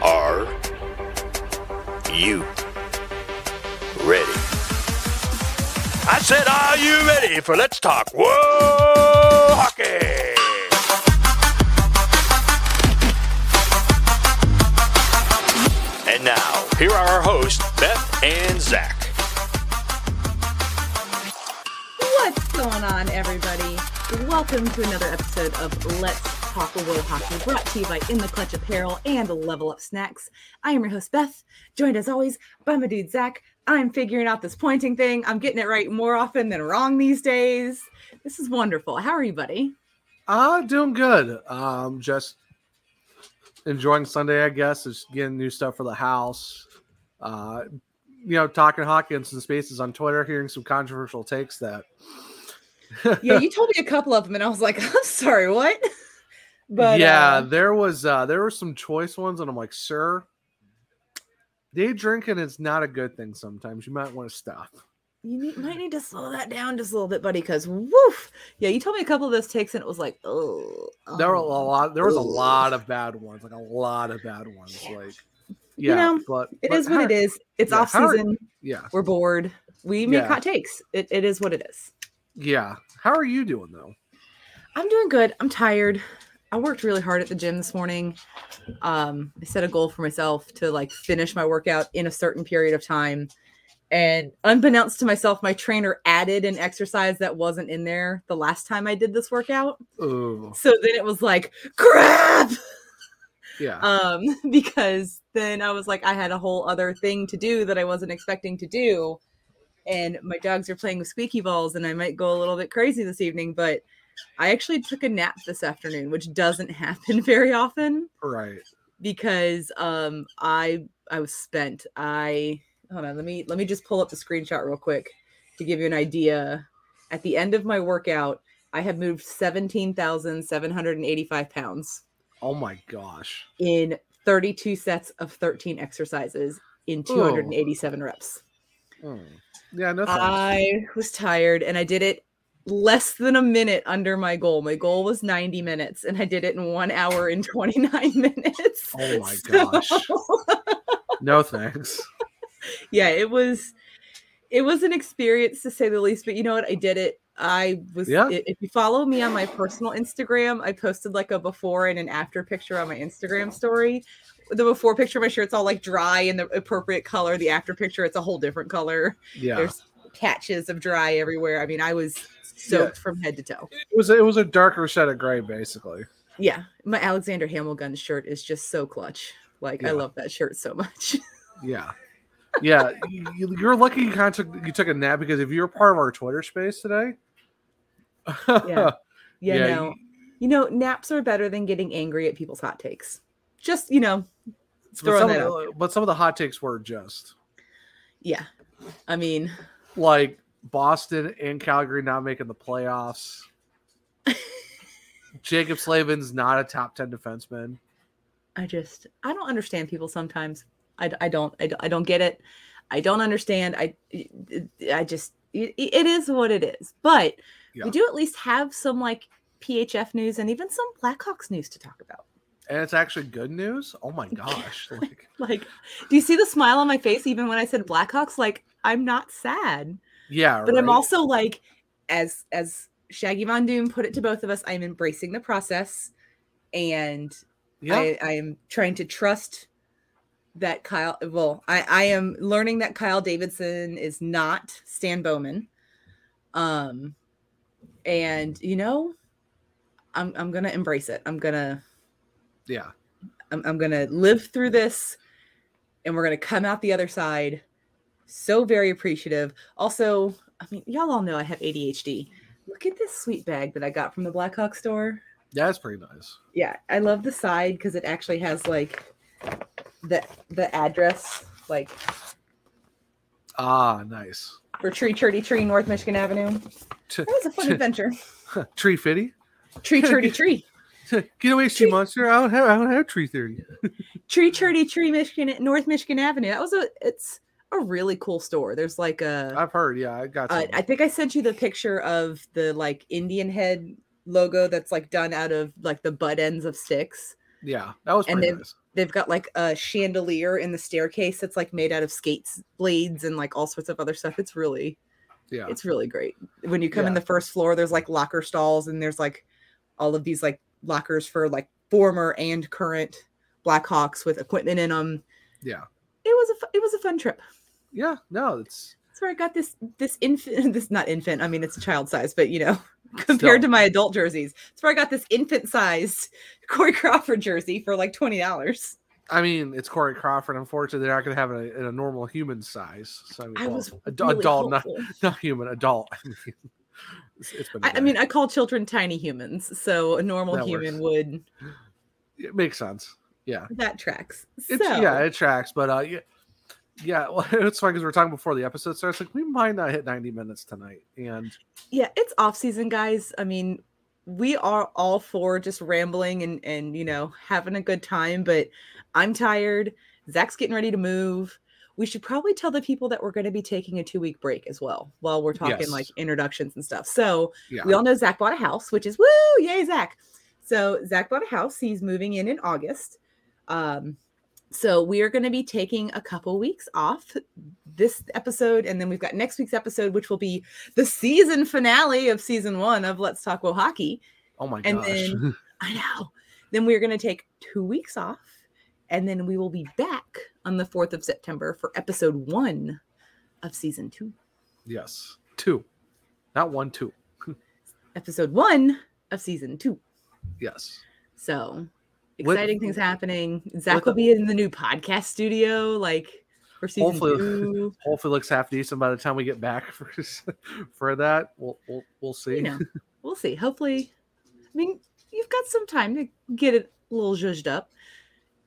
Are you ready? I said, are you ready for Let's Talk Whoa Hockey? And now, here are our hosts, Beth and Zach. What's going on, everybody? Welcome to another episode of Let's Talk World Hockey, brought to you by In the Clutch Apparel and Level Up Snacks. I am your host, Beth, joined as always by my dude, Zach. I'm figuring out this pointing thing. I'm getting it right more often than wrong these days. This is wonderful. How are you, buddy? Uh, doing good. Um, just enjoying Sunday, I guess. Just getting new stuff for the house. Uh, you know, talking hockey in some spaces on Twitter, hearing some controversial takes that. Yeah, you told me a couple of them, and I was like, I'm sorry, what? But yeah, uh, there was uh there were some choice ones, and I'm like, sir, day drinking is not a good thing. Sometimes you might want to stop. You need, might need to slow that down just a little bit, buddy. Because woof, yeah, you told me a couple of those takes, and it was like, oh, there were a lot. There was a lot of bad ones, like a lot of bad ones. Like, yeah, you know, but it but is what it is. It's yeah, off how are- season. Yeah, We're bored. We make Yeah. hot takes. It, it is what it is. Yeah. How are you doing though? I'm doing good. I'm tired. I worked really hard at the gym this morning. Um, I set a goal for myself to like finish my workout in a certain period of time. And unbeknownst to myself, my trainer added an exercise that wasn't in there the last time I did this workout. Oh, So then it was like, crap. yeah. Um, because then I was like, I had a whole other thing to do that I wasn't expecting to do. And my dogs are playing with squeaky balls, and I might go a little bit crazy this evening, but I actually took a nap this afternoon, which doesn't happen very often right. because um I I was spent. I hold on, let me let me just pull up the screenshot real quick to give you an idea. At the end of my workout, I had moved 17,785 pounds Oh my gosh. in 32 sets of 13 exercises in 287 reps. Hmm. Yeah, no thanks. I was tired and I did it less than a minute under my goal. My goal was 90 minutes and I did it in one hour and 29 minutes. Oh my So- gosh. no thanks. yeah, it was it was an experience to say the least, but you know what? I did it. I was Yeah. i- if you follow me on my personal Instagram, I posted like a before and an after picture on my Instagram story. The before picture, my shirt's all like dry in the appropriate color. The after picture, it's a whole different color. Yeah. There's patches of dry everywhere. I mean, I was soaked from head to toe. It was it was a darker shade of gray, basically. Yeah, my Alexander Hamilton shirt is just so clutch. Like I love that shirt so much. Yeah. Yeah. you, you're lucky you kind of took you took a nap because if you were part of our Twitter space today. Yeah. Yeah, Yeah, no. You know, naps are better than getting angry at people's hot takes. Just, you know, but, throwing some that of out. the, but some of the hot takes were just Yeah. I mean, like Boston and Calgary not making the playoffs. Jaccob Slavin's not a top 10 defenseman. I just I don't understand people sometimes. I, I don't I, don't- I don't get it. I don't understand. I I just it, it is what it is. But Yeah. we do at least have some like PHF news and even some Blackhawks news to talk about. And it's actually good news. Oh my gosh. Like, Like, do you see the smile on my face even when I said Blackhawks? Like, I'm not sad. yeah. but I'm also like, as as Shaggy Von Doom put it to both of us, I'm embracing the process, and yeah. I, I am trying to trust that Kyle. Well, I I am learning that Kyle Davidson is not Stan Bowman, um, and you know, I'm I'm gonna embrace it. I'm gonna yeah. I'm, I'm gonna live through this and we're gonna come out the other side so very appreciative also i mean y'all all know i have adhd look at this sweet bag that i got from the blackhawk store Yeah, it's pretty nice. Yeah, I love the side because it actually has like the the address like Ah, nice. for Tree Churdy Tree, North Michigan Avenue. That was a fun adventure. Tree Fitty. Tree Churdy Tree. Get away, Tree Monster. I don't have I don't have Tree Theory. Tree Churdy Tree, Michigan, North Michigan Avenue. That was a it's a really cool store. There's like a I've heard, yeah, I got uh. I think I sent you the picture of the like Indian head logo that's like done out of like the butt ends of sticks. yeah, that was and pretty then- nice. They've got like a chandelier in the staircase that's like made out of skates blades and like all sorts of other stuff. It's really Yeah. it's really great. When you come in the first floor, there's like locker stalls and there's like all of these like lockers for like former and current Blackhawks with equipment in them. Yeah. It was a it was a fun trip. Yeah, no, it's That's where I got this this infant this not infant. I mean it's a child size, but you know compared to my adult jerseys, that's where I got this infant sized Corey Crawford jersey for like twenty dollars. I mean, it's Corey Crawford. Unfortunately, they're not going to have it in a normal human size. So I well, was ad- really adult, not, not human, adult. I mean, it's, it's been. I, I mean, I call children tiny humans, so a normal That human works. would it makes sense. Yeah, that tracks. So yeah, it tracks. But uh, yeah, yeah. Well, it's funny because we are talking before the episode starts. Like, we might not hit ninety minutes tonight, and yeah, it's off season, guys. I mean, we are all for just rambling and and you know having a good time, but I'm tired. Zach's getting ready to move. We should probably tell the people that we're going to be taking a two week break as well while we're talking Yes. like introductions and stuff. So yeah, we all know Zach bought a house, which is woo, yay, Zach. So Zach bought a house. He's moving in in August. Um, so we are going to be taking a couple weeks off this episode, and then we've got next week's episode, which will be the season finale of season one of Let's Talk Well Hockey. oh my and gosh, then- I know. Then we're going to take two weeks off, and then we will be back on the 4th of September for episode one of season two. yes, two, not one, two. Episode one of season two. Yes, So exciting things happening. Zach will be in the new podcast studio, like for season Hopefully- two. hopefully looks half decent by the time we get back for for that. We'll we'll, we'll see. You know, we'll see. Hopefully, I mean, you've got some time to get it a little zhuzhed up.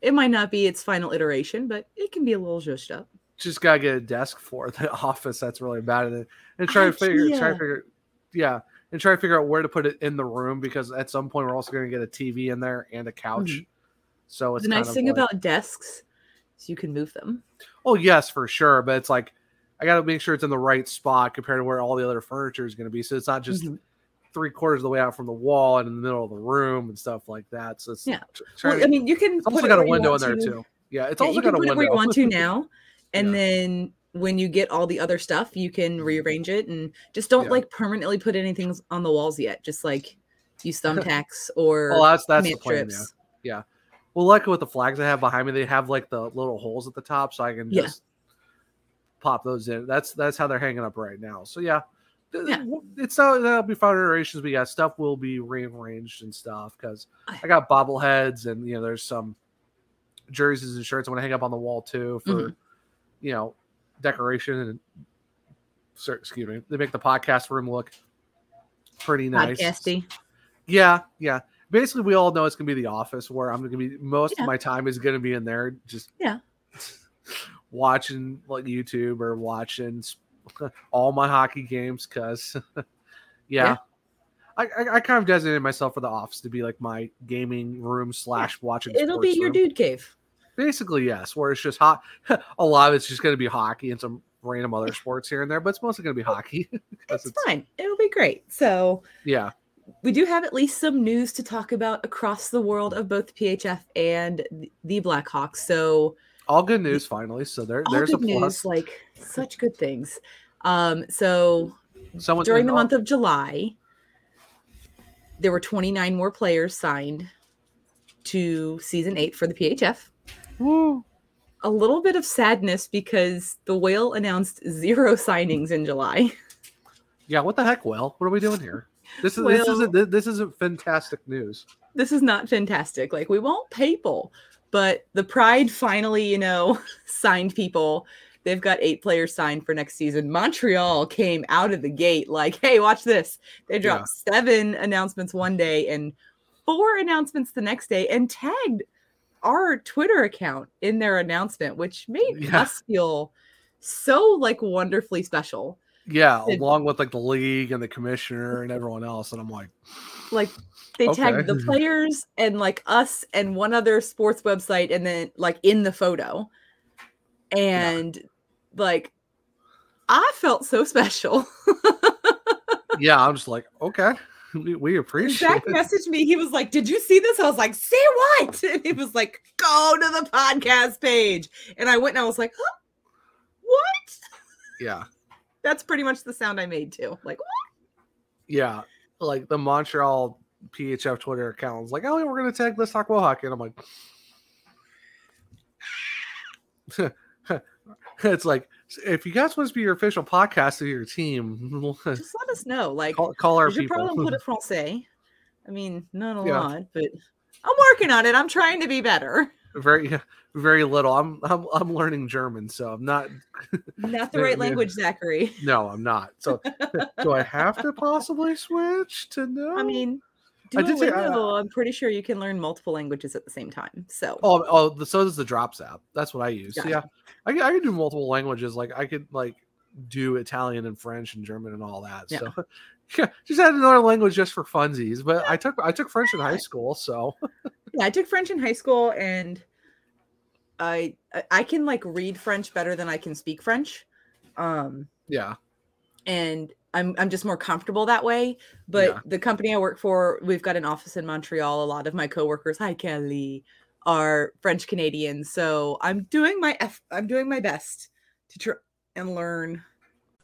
It might not be its final iteration, but it can be a little zhuzhed up. just gotta get a desk for the office that's really bad at it and try to figure try to figure yeah and try to figure out where to put it in the room because at some point we're also going to get a tv in there and a couch Mhm. so it's the nice thing like- about desks is you can move them. oh yes for sure but it's like i gotta make sure it's in the right spot compared to where all the other furniture is going to be so it's not just Mhm. Three quarters of the way out from the wall and in the middle of the room and stuff like that so it's Yeah. Well, to- I mean, you can it's also got a window in there to. too yeah it's Yeah, also you can got a put it window where you want to now, and Yeah. then when you get all the other stuff, you can mm-hmm. rearrange it, and just don't Yeah. like permanently put anything on the walls yet. Just like use thumbtacks or well that's that's the plan yeah strips. Well, luckily with the flags I have behind me, they have like the little holes at the top, so I can Yeah. just pop those in. That's that's how they're hanging up right now. So yeah, Yeah. it's not that'll be fun iterations, but yeah, stuff will be rearranged and stuff because I- got bobbleheads and you know there's some jerseys and shirts I want to hang up on the wall too for Mhm. you know decoration and excuse me, they make the podcast room look pretty nice. Podcasty. Yeah, yeah. Basically, we all know it's gonna be the office where I'm gonna be most Yeah. of my time is gonna be in there, just Yeah. watching like YouTube or watching all my hockey games. Cause yeah, Yeah. I, I I kind of designated myself for the office to be like my gaming room slash watching. It'll be your room. dude cave. Basically, yes. Where it's just hot. A lot of it's just gonna be hockey and some random other sports here and there, but it's mostly gonna be hockey. It's fine. It'll be great. So Yeah, we do have at least some news to talk about across the world of both PHF and the Blackhawks. So all good news finally. So there, there's a plus. news, like such good things. Um, so Someone during the month of July, there were 29 more players signed to season eight for the PHF. A little bit of sadness because the whale announced zero signings in July. Yeah, what the heck, Well? What are we doing here? This is this isn't this isn't fantastic news. This is not fantastic. Like, we won't people, but the Pride finally, you know, signed people. They've got eight players signed for next season. Montreal came out of the gate like, hey, watch this. They dropped seven announcements one day and four announcements the next day and tagged our Twitter account in their announcement, which made Yeah. us feel so like wonderfully special. Yeah, It- along with like the league and the commissioner and everyone else. And I'm like, Like they tagged the players and like us and one other sports website and then like in the photo. And like I felt so special. yeah, I'm just like, okay, we, we appreciate Zach it. messaged me. He was like, Did you see this? I was like, See what? And he was like, Go to the podcast page. And I went and I was like, huh? What? Yeah, That's pretty much the sound I made too. Like, what? yeah. Like the Montreal PHF Twitter account was like, oh, we're gonna tag Let's Talk Well Hockey, and I'm like, it's like if you guys want to be your official podcast of your team, just let us know. Like, call, call our people. un peu de français. I mean, not a Yeah. lot, but I'm working on it. I'm trying to be better. very, very little. I'm, I'm, I'm learning German, so I'm not. Not the right language, Zachary. No, I'm not. So, do I have to possibly switch to no? I mean, I did say, uh, I'm pretty sure you can learn multiple languages at the same time. So, Oh, oh, the, so does the Drops app. That's what I use. So, yeah, I, can- I can do multiple languages. Like I could like do Italian and French and German and all that. Yeah. So, yeah, just add another language just for funsies. But I took I took French in high school, so yeah, I took French in high school and I I- I can like read French better than I can speak French. Um yeah, and I'm I'm just more comfortable that way. But Yeah. the company I work for, we've got an office in Montreal. A lot of my coworkers, hi Kelly, are French Canadians. So I'm doing my F I'm doing my best to try and learn.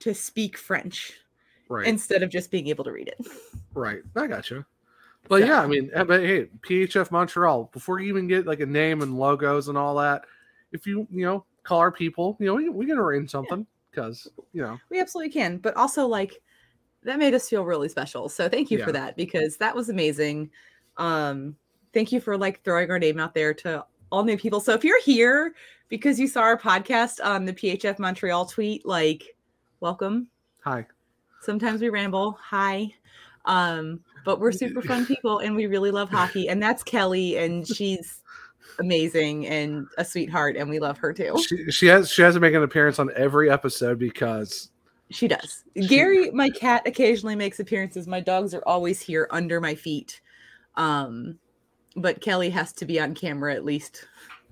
To speak French right, instead of just being able to read it. right. I got you. But So- yeah, I mean, eh, but hey, PHF Montreal. Before you even get like a name and logos and all that, if you you know call our people, you know we, we can arrange something because you know We absolutely can. But also like that made us feel really special. So thank you for that because that was amazing. Um thank you for like throwing our name out there to all new people. So if you're here because you saw our podcast on the PHF Montreal tweet, like welcome. hi. Sometimes we ramble. Hi. Um, but we're super fun people and we really love hockey. And that's Kelly, and she's amazing and a sweetheart, and we love her too. She, she has she has to make an appearance on every episode because She does. She- Gary, my cat, occasionally makes appearances. My dogs are always here under my feet. Um, but Kelly has to be on camera at least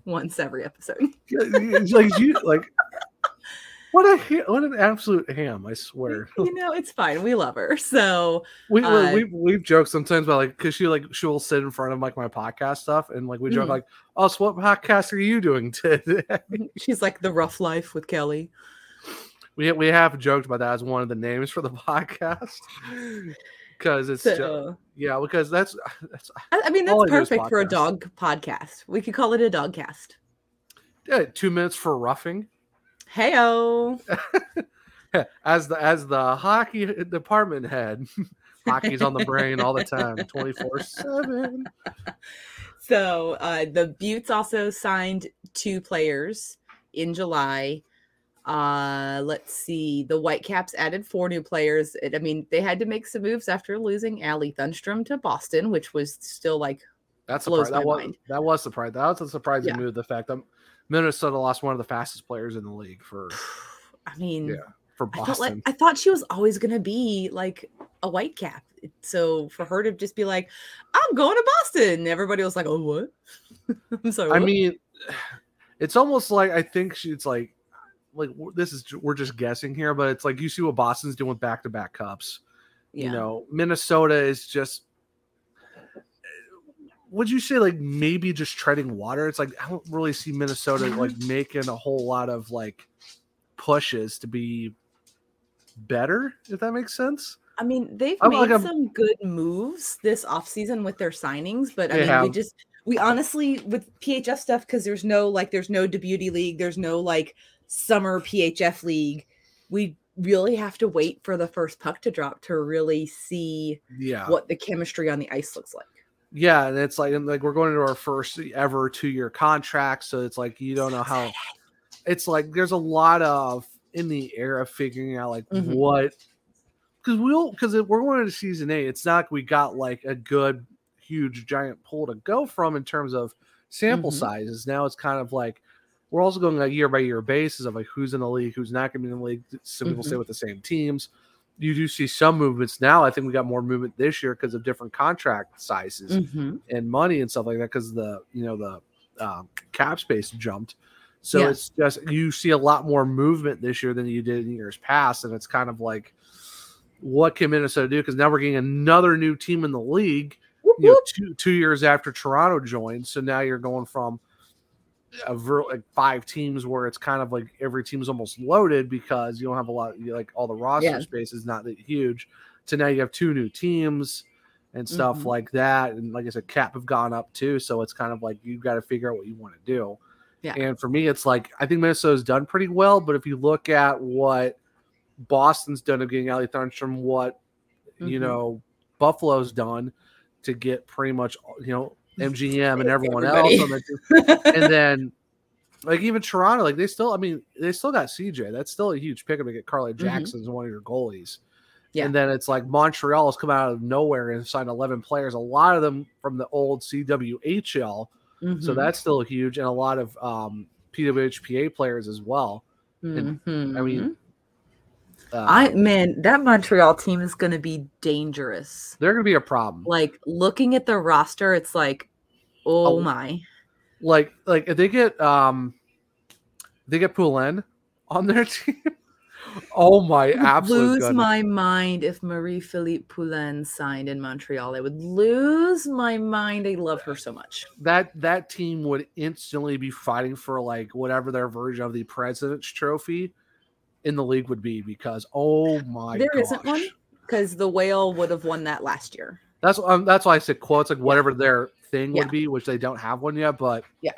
once every episode. it's like you like what a ha- what an absolute ham! I swear. you know, it's fine. We love her. So We, Uh, we we've joked sometimes about like because she like she'll sit in front of like my podcast stuff and like we joke Mhm. like, oh, so what podcast are you doing today? she's like the rough life with Kelly. we we have joked about that as one of the names for the podcast because it's ju- So yeah because that's that's I, I mean that's I do is perfect for a dog podcast. We could call it a dog cast. yeah, two minutes for roughing. Heyo. as the as the hockey department head hockey's on the brain all the time 24 7 So uh, the Beauts also signed two players in July. Uh, let's see. The Whitecaps added four new players. It, I mean, they had to make some moves after losing Allie Thunstrom to Boston, which was still like that's Blows that was mind. that was surprising that was a surprising Yeah. move the fact that minnesota lost one of the fastest players in the league for I mean, yeah for I felt like boston I thought she was always gonna be like a Whitecap. So for her to just be like, "I'm going to Boston," everybody was like, "Oh, what?" I'm sorry. i what? mean it's almost like i think she's like like this is we're just guessing here but it's like you see what boston's doing with back-to-back cups. You know minnesota is just eh, would you say like maybe just treading water? It's like i don't really see minnesota like making a whole lot of like pushes to be better if that makes sense. I mean, they've I'm made like some good moves this offseason with their signings, but I mean, we just we honestly with PHF stuff because there's no like there's no beauty league, there's no like summer PHF league. We really have to wait for the first puck to drop to really see Yeah. what the chemistry on the ice looks like. Yeah, and it's like and like we're going into our first ever two year contract, so it's like you don't know how. It's like there's a lot of in the air of figuring out like Mhm. what because we'll because we're going into season eight. It's not like we got like a good huge giant pool to go from in terms of sample Mhm. sizes. Now it's kind of like we're also going a year by year basis of like who's in the league, who's not going to be in the league. Some people stay Mhm. with the same teams. You do see some movements now. I think we got more movement this year because of different contract sizes Mm-hmm. and money and stuff like that because the you know the um, cap space jumped. So Yeah. it's just you see a lot more movement this year than you did in years past, and it's kind of like what can Minnesota do? Because now we're getting another new team in the league. You know, two two years after Toronto joined, so now you're going from a ver- like five teams where it's kind of like every team's almost loaded because you don't have a lot like all the roster Yeah. space is not that huge. To now you have two new teams and stuff Mhm. like that, and like I said, cap have gone up too. So it's kind of like you've got to figure out what you want to do. Yeah. And for me, it's like I think Minnesota's done pretty well, but if you look at what Boston's done of getting Allie Thunstrom, what you Mhm. know Buffalo's done to get pretty much you know MGM and everyone Everybody. else on the and then like even Toronto, like they still, I mean, they still got CJ. That's still a huge pickup to get Carly Jackson as one of your goalies. Mm-hmm. Yeah. And then it's like Montreal has come out of nowhere and signed 11 players, a lot of them from the old CWHL. So Mhm. that's still huge. And a lot of um, PWHPA players as well. and- I mean, Uh, I man, that Montreal team is going to be dangerous. they're going to be a problem. Like looking at the roster, it's like, oh, Oh, my. like like if they get um they get Poulin on their team. oh my absolute lose goodness. my mind if Marie Philip Poulin signed in Montreal. I would lose my mind. I love her so much. that that team would instantly be fighting for like whatever their version of the president's trophy in the league would be because oh my There not one because the whale would have won that last year. That's um, that's why I said quotes like whatever their thing Yeah. would be, which they don't have one yet. But Yeah.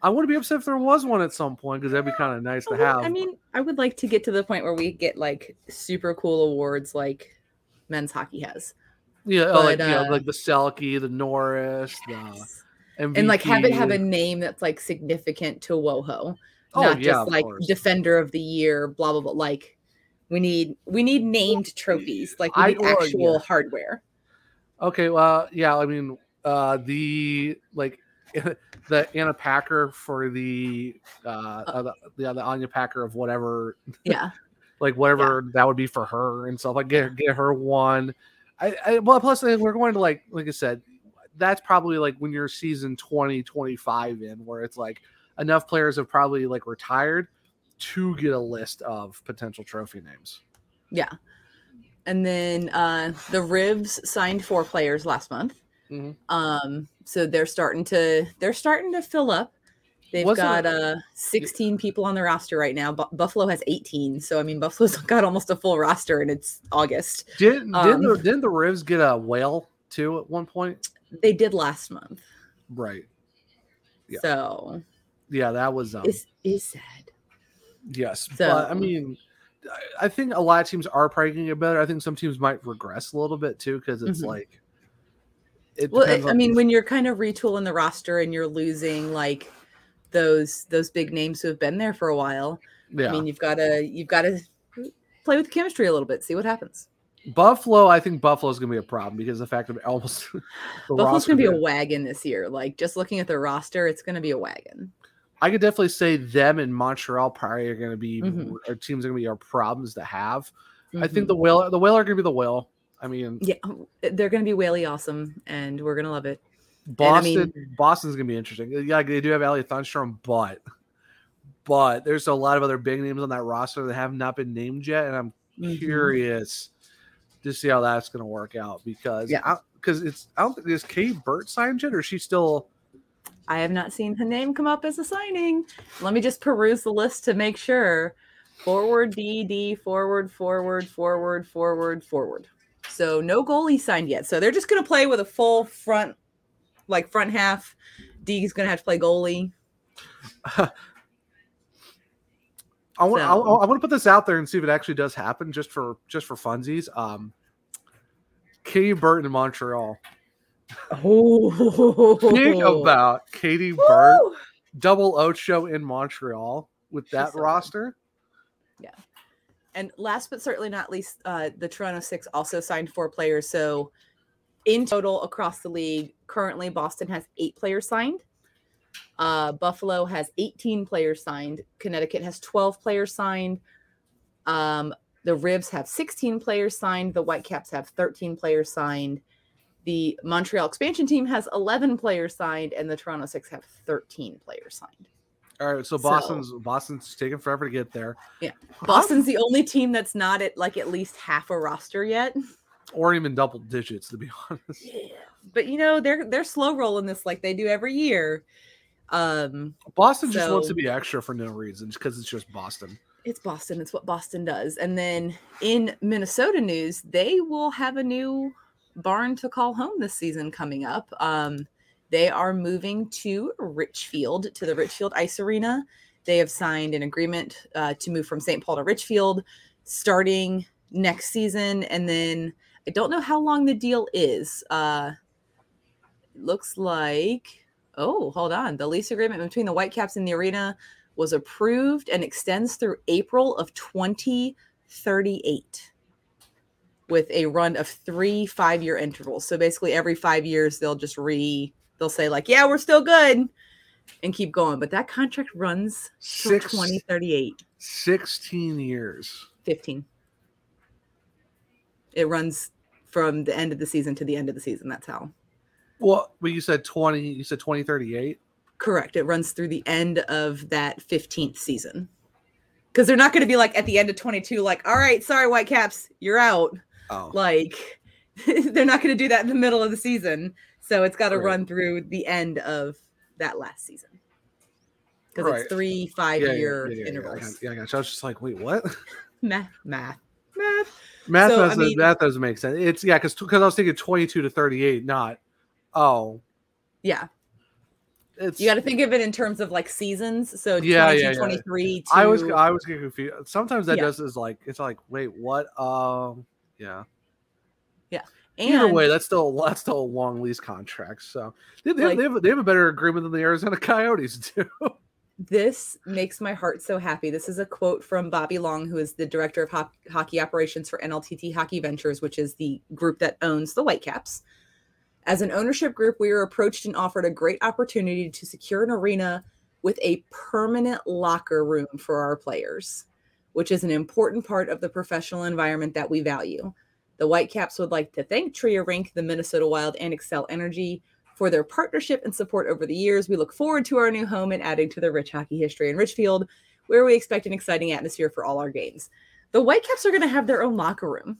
I wouldn't be upset if there was one at some point because that'd be kind of nice to would- have. I mean, I would like to get to the point where we get like super cool awards like men's hockey has. yeah, oh, like, but, you know, uh, like the Selke, the Norris, the MVP. and like have it have a name that's like significant to WoHo, Oh, not yeah, just like course. defender of the year, blah blah blah. Like we need we need named trophies, like we need well, actual yeah. hardware. Okay, well, yeah, I mean, uh, the like the Anna Packer for the uh, uh the, the the Anya Packer of whatever, Yeah, like whatever that would be for her and stuff. Like get get her one. I, I well, plus we're going to like like I said, that's probably like when you're season 20, 25 in, where it's like enough players have probably like retired to get a list of potential trophy names. yeah. And then uh the Rivs signed four players last month. Mhm. Um, so they're starting to they're starting to fill up. They've Wasn't got it- uh 16 people on the roster right now. Bu- Buffalo has 18. So I mean Buffalo's got almost a full roster and it's August. Did didn't Um, the, didn't the Rivs get a whale too at one point? They did last month. Right. Yeah. So Yeah, that was um, it's is sad. yes. but I mean, I- think a lot of teams are probably going to get better. I think some teams might regress a little bit too because it's Mhm. like. It Well, depends I mean, when you're kind of retooling the roster and you're losing like those those big names who have been there for a while, yeah, I mean, you've got to you've got to play with the chemistry a little bit, see what happens. Buffalo. I think Buffalo's going to be a problem because the fact of almost. Buffalo's going to be a wagon this year. Like just looking at the roster, it's going to be a wagon. I could definitely say them and Montreal probably are going to be Mhm. our teams are going to be our problems to have. I Mhm. think the whale, the whale are going to be the whale. I mean, yeah, they're going to be whaley awesome, and we're going to love it. I Boston, mean- Boston's gonna be interesting. Yeah, they do have Allie Thunstrom, but but there's a lot of other big names on that roster that have not been named yet, and I'm Mhm. curious to see how that's gonna work out because Yeah. because it's I don't think is Kate Burt signed yet, or is she still I have not seen her name come up as a signing. Let me just peruse the list to make sure. forward, D, D, forward, forward, forward, forward, forward. So no goalie signed yet. So they're just going to play with a full front, like front half. D is going to have to play goalie. I want I, So- I want to put this out there and see if it actually does happen just for just for funsies. Um, Katie Burton in Montreal. Oh, Think about Katie Burton double Ocho in Montreal with that so good. roster. And last but certainly not least, uh, the Toronto Six also signed four players. So in total across the league, currently Boston has eight players signed. Uh, Buffalo has 18 players signed. Connecticut has 12 players signed. Um, the Rivs have 16 players signed. The Whitecaps have 13 players signed. The Montreal expansion team has 11 players signed, and the Toronto Six have 13 players signed. All right, so So- Boston's Boston's taking forever to get there. Yeah, Boston's the only team that's not at like at least half a roster yet. or even double digits, to be honest. Yeah, but you know they're they're slow rolling this like they do every year. Um, Boston just wants to be extra for no reason, because it's just Boston. it's Boston. It's what Boston does. And then in Minnesota news, they will have a new barn to call home this season coming up. Um, they are moving to Richfield to the Richfield Ice Arena. They have signed an agreement uh, to move from St. Paul to Richfield starting next season, and then I don't know how long the deal is. Uh, looks like oh, hold on, the lease agreement between the Whitecaps and the arena was approved and extends through April of 2038 with a run of three five year intervals. So basically, every five years, they'll just re, they'll say, like, yeah, we're still good and keep going. But that contract runs Six, 2038, 16 years. 15. It runs from the end of the season to the end of the season. That's how. Well, but you said 20, you said 2038. Correct. It runs through the end of that 15th season. Because they're not going to be like at the end of 22, like, all right, sorry, Whitecaps, you're out. Oh, Like, they're not going to do that in the middle of the season. So it's got to Right. run through the end of that last season. Because Right. it's three five yeah, year yeah, yeah, intervals. Yeah, I got. I was just like, wait, what? Math, math, math. Math, So, doesn't, mean- math doesn't make sense. It's yeah, because because I was thinking 22 to 38, not oh, Yeah. it's You got to think of it in terms of like seasons. So Yeah, 22, yeah, yeah. 23 to. I was I was getting confused. Sometimes that does is like it's like wait, what? Um, yeah. Yeah. And, Either way, that's still that's still a long lease contract. So they, they, Like- they, have, they have a better agreement than the Arizona Coyotes do. This makes my heart so happy. This is a quote from Bobby Long, who is the director of Ho- hockey operations for NLTT Hockey Ventures, which is the group that owns the Whitecaps. As an ownership group, we were approached and offered a great opportunity to secure an arena with a permanent locker room for our players, which is an important part of the professional environment that we value. The Whitecaps would like to thank Tria Rink, the Minnesota Wild, and Xcel Energy for their partnership and support over the years. We look forward to our new home and adding to the rich hockey history in Richfield, where we expect an exciting atmosphere for all our games. The Whitecaps are going to have their own locker room.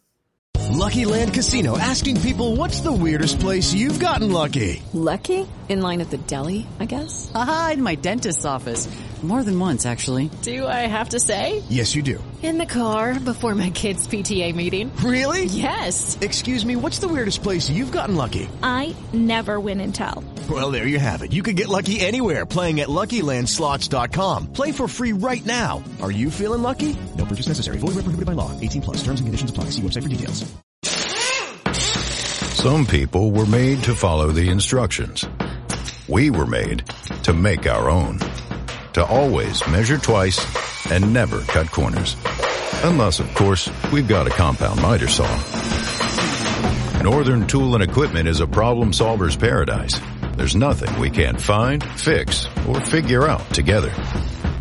Lucky Land Casino asking people what's the weirdest place you've gotten lucky? Lucky? In line at the deli, I guess? Aha, in my dentist's office. More than once, actually. Do I have to say? Yes, you do. In the car before my kids' PTA meeting. Really? Yes. Excuse me, what's the weirdest place you've gotten lucky? I never win and tell. Well, there you have it. You can get lucky anywhere playing at LuckyLandSlots.com. Play for free right now. Are you feeling lucky? No purchase necessary. Void where prohibited by law. 18 plus. Terms and conditions apply. See website for details. Some people were made to follow the instructions. We were made to make our own. To always measure twice and never cut corners. Unless, of course, we've got a compound miter saw. Northern Tool and Equipment is a problem solver's paradise. There's nothing we can't find, fix, or figure out together.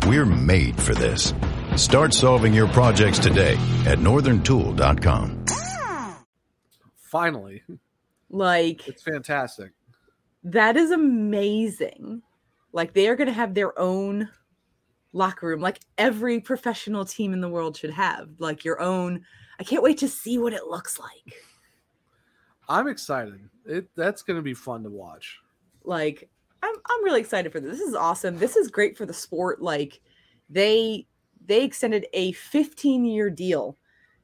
We're made for this. Start solving your projects today at northerntool.com. Finally, Like, it's fantastic. that is amazing. Like, they are going to have their own locker room, like every professional team in the world should have. Like, your own. I can't wait to see what it looks like. I'm excited. It that's going to be fun to watch. like i'm i'm really excited for this this is awesome this is great for the sport like they they extended a 15 year deal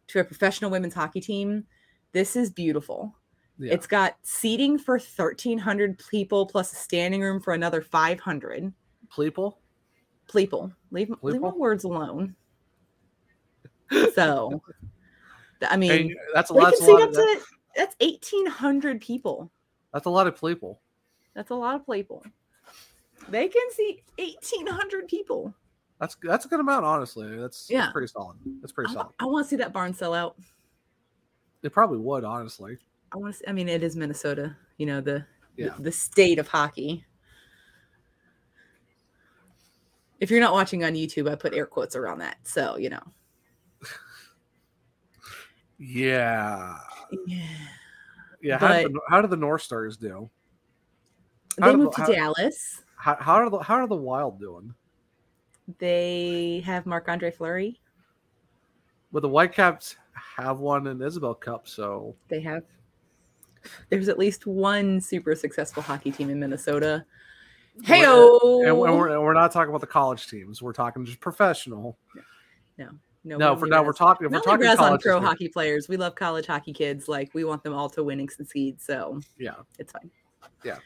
to a professional women's hockey team. This is beautiful. Yeah. It's got seating for 1,300 people plus a standing room for another 500 People. people. Leave, leave my words alone. So, I mean, Hey, that's a lot. That's a lot. up Of, that- to that's 1,800 people. that's a lot of people. That's a lot of people. They can see 1,800 people. That's that's a good amount, honestly. That's, Yeah. that's pretty solid. That's pretty I, solid. I want to see that barn sell out. It probably would, honestly. I want to. I mean, it is Minnesota. You know the Yeah. the, the state of hockey. If you're not watching on YouTube, I put air quotes around that, so you know. Yeah. Yeah. Yeah. How, did the, how did the North Stars do? How They did the- moved to how- Dallas. How, how are the how are the Wild doing? They have Marc Andre Fleury. But the Whitecaps have one in Isobel Cup, so They have. There's at least one super successful hockey team in Minnesota. Hey, and, oh we're, and we're not talking about the college teams. We're talking just professional. no, No, no. for now we're talking. We're talking on pro here. hockey players. We love college hockey kids. Like we want them all to win and succeed. So Yeah, it's fine. Yeah.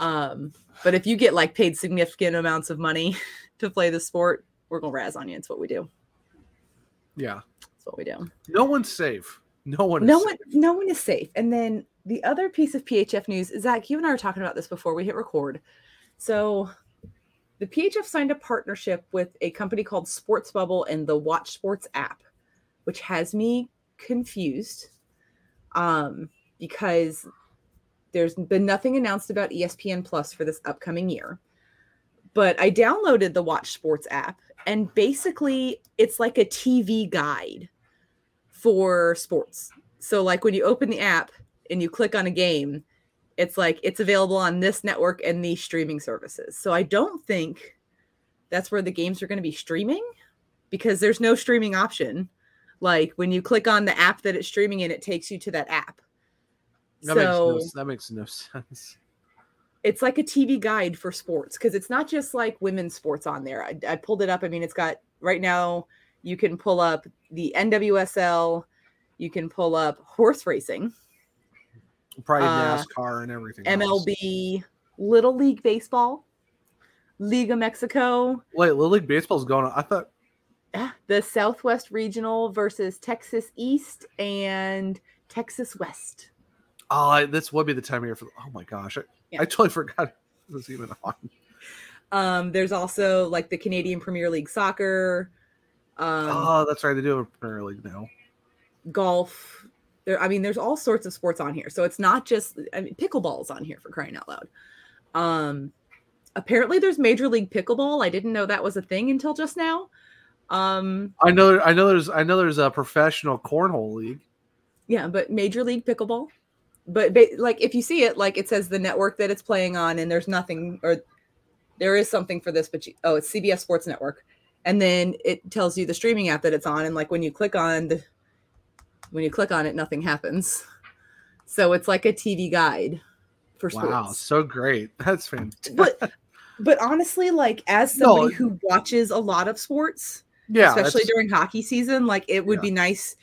Um, but if you get like paid significant amounts of money to play the sport, we're gonna razz on you. It's what we do. yeah. It's what we do. No one's safe. No one. no is one safe. no one is safe and then the other piece of phf news zach you and i were talking about this before we hit record so the phf signed a partnership with a company called sports bubble and the watch sports app which has me confused um because there's been nothing announced about espn plus for this upcoming year but i downloaded the watch sports app and basically it's like a tv guide for sports. So like when you open the app and you click on a game, it's like it's available on this network and these streaming services. So I don't think that's where the games are going to be streaming because there's no streaming option. Like when you click on the app that it's streaming in, it takes you to that app. That so makes no, that makes no sense. it's like a TV guide for sports because it's not just like women's sports on there. I, I pulled it up. I mean, it's got right now you can pull up the NWSL, you can pull up horse racing, Probably Uh, NASCAR and everything. else. MLB, Little League Baseball, Liga Mexico, Wait, Little League baseball's going on. I thought. ah, the Southwest Regional versus Texas East and Texas West. Oh, I, this would be the time of year for. Oh my gosh, I, Yeah. I totally forgot it was even on. Um, there's also like the Canadian Premier League soccer, um, oh, that's right. They do have a Premier League now. golf. There, I mean, there's all sorts of sports on here. So it's not just I mean, pickleball's on here for crying out loud. Um, apparently there's Major League Pickleball. I didn't know that was a thing until just now. Um, I know. I know. There's. I know. There's a professional cornhole league. yeah, but Major League Pickleball. But like if you see it, like it says the network that it's playing on, and there's nothing, or there is something for this, but you, oh, it's CBS Sports Network, and then it tells you the streaming app that it's on, and like when you click on the, when you click on it, nothing happens. So it's like a TV guide for sports. Wow, so great. That's fantastic. But but honestly, like as No, somebody who watches a lot of sports, yeah, especially during hockey season, like it would Yeah. be nice.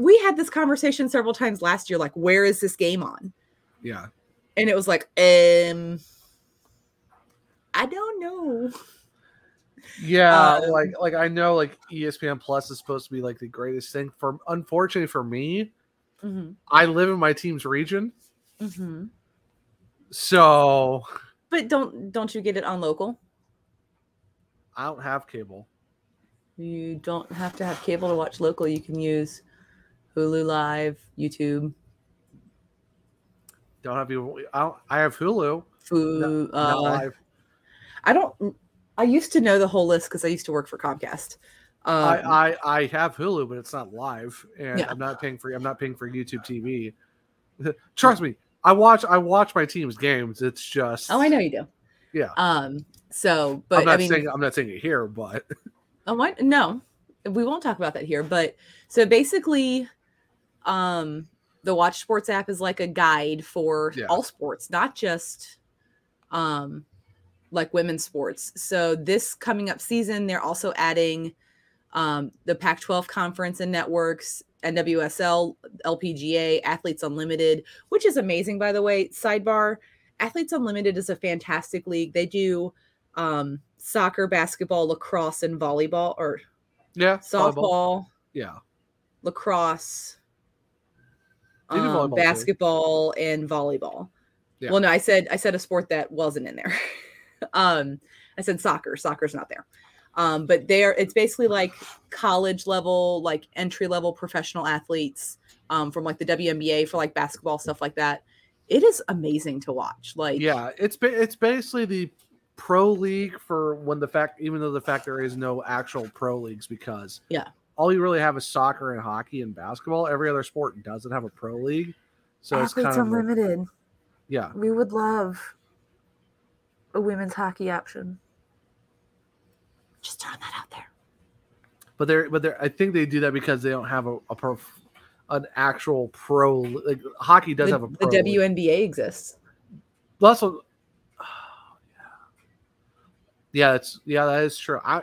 We had this conversation several times last year, like where is this game on? yeah. And it was like, um, I don't know. Yeah, Um, like like I know like ESPN Plus is supposed to be like the greatest thing for unfortunately for me, Mhm, I live in my team's region. mhm. So But don't don't you get it on local? I don't have cable. You don't have to have cable to watch local. You can use Hulu Live, YouTube, Don't have you I, don't, I have Hulu. No- uh, live. I don't. I used to know the whole list because I used to work for Comcast. Um, I, I I have Hulu, but it's not live, and Yeah. I'm not paying for I'm not paying for YouTube TV. Trust me, I watch I watch my team's games. It's just oh, I know you do. Yeah, Um. So, but I'm not I mean, saying I'm not saying it here, but Oh, what? No, we won't talk about that here. But so basically, um, the Watch Sports app is like a guide for Yeah. all sports, not just um like women's sports. So this coming up season, they're also adding um, the Pac 12 conference and networks, NWSL, LPGA, Athletes Unlimited, which is amazing, by the way. Sidebar Athletes Unlimited is a fantastic league. They do um, soccer, basketball, lacrosse, and volleyball, or Yeah. softball, volleyball. Yeah. lacrosse, um, volleyball, too. basketball, and volleyball. Yeah. Well, no, I said I said a sport that wasn't in there. um, I said soccer. Soccer's not there. Um, but there, it's basically like college level, like entry level professional athletes um, from like the WNBA for like basketball stuff like that. It is amazing to watch. Like, Yeah, it's ba- it's basically the pro league for when the fact even though the fact there is no actual pro leagues because Yeah. all you really have is soccer and hockey and basketball. Every other sport doesn't have a pro league, so it's kind of like- Unlimited. yeah. We would love a women's hockey option. just throwing that out there. But they're but they're I think they do that because they don't have a, a pro an actual pro like hockey does The, have a the pro league. WNBA exists. Plus, uh, yeah, it's yeah, that is true. I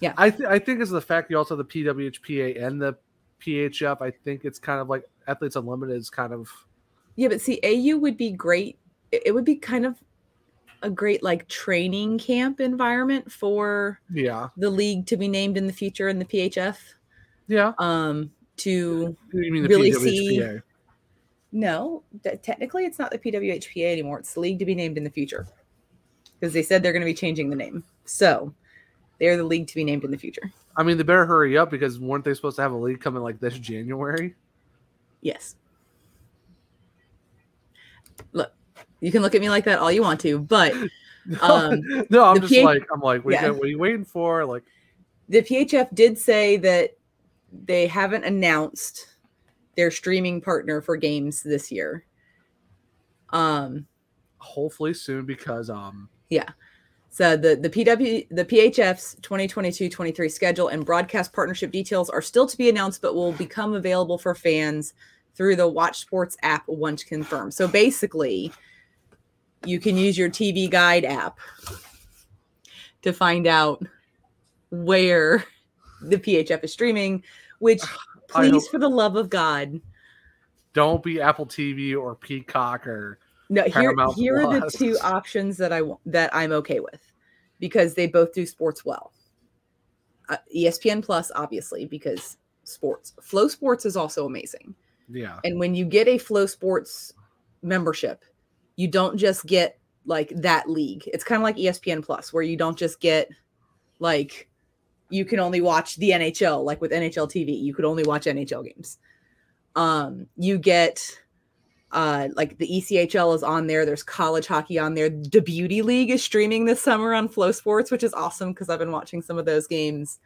Yeah. I th- I think it's the fact you also have the PWHPA and the PHF. I think it's kind of like Athletes Unlimited is kind of Yeah, but see, AU would be great. It it would be kind of a great like training camp environment for yeah the league to be named in the future in the PHF. yeah. Um, to You mean the really PWHPA? see- no, t- technically it's not the PWHPA anymore. It's the league to be named in the future because they said they're going to be changing the name. So they're the league to be named in the future. I mean, they better hurry up because weren't they supposed to have a league coming like this January? Yes. Look, you can look at me like that all you want to, but um, no, I'm just PH like I'm like, what, Yeah. you, what are you waiting for? Like, the PHF did say that they haven't announced their streaming partner for games this year. Um, hopefully soon because um yeah. So the the PW the PHF's 2022-23 schedule and broadcast partnership details are still to be announced, but will become available for fans through the Watch Sports app once confirmed. So basically, you can use your TV Guide app to find out where the PHF is streaming. Which, please, for the love of God, don't be Apple TV or Peacock or No, here, Paramount here are the two options that I that I'm okay with because they both do sports well. Uh, ESPN Plus, obviously, because sports. Flow Sports is also amazing, yeah. and when you get a Flow Sports membership, you don't just get like that league. It's kind of like ESPN Plus, where you don't just get like you can only watch the NHL, like with NHL TV, you could only watch NHL games. Um, you get uh like the ECHL is on there. There's college hockey on there. The Beauty League is streaming this summer on Flow Sports, which is awesome because I've been watching some of those games.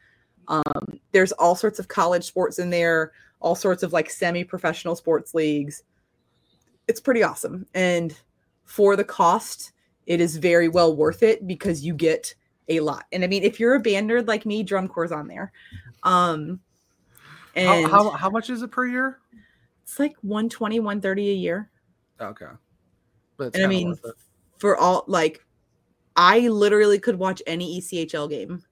Um, there's all sorts of college sports in there, all sorts of like semi-professional sports leagues. It's pretty awesome. And for the cost, it is very well worth it because you get a lot. And I mean, if you're a band nerd like me, drum core's on there. Um and How, how how much is it per year? it's like 120, 130 a year. Okay, but And I mean, for all like I literally could watch any ECHL game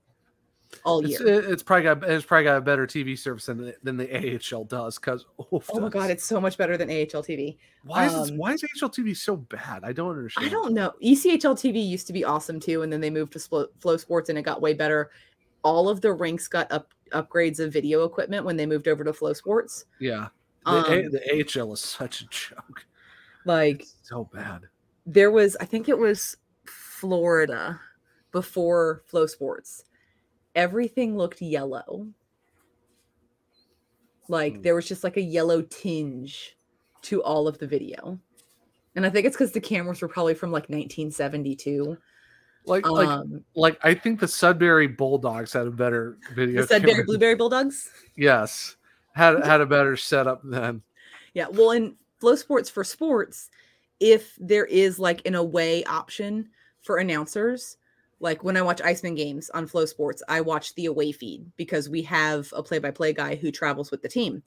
all It's, year. it- it's probably got it's probably got a better TV service than the, than the AHL does. Because oh my god, it's so much better than AHL TV. why is this, um, why is AHL TV so bad? I don't understand. I don't know. ECHL TV used to be awesome too, and then they moved to Splo- Flow Sports, and it got way better. All of the rinks got up upgrades of video equipment when they moved over to Flow Sports. Yeah, the, A- Um, the AHL is such a joke. Like So bad. there was, I think it was Florida before Flow Sports. Everything looked yellow. Like Hmm. there was just like a yellow tinge to all of the video. And I think it's because the cameras were probably from like 1972. Like like Um, like I think the Sudbury Bulldogs had a better video. the Sudbury camera. Blueberry Bulldogs. Yes, had had a better setup than. Yeah. Well, in Flow Sports for sports, if there is like an away option for announcers, like when I watch Icemen games on Flow Sports, I watch the away feed because we have a play by play guy who travels with the team.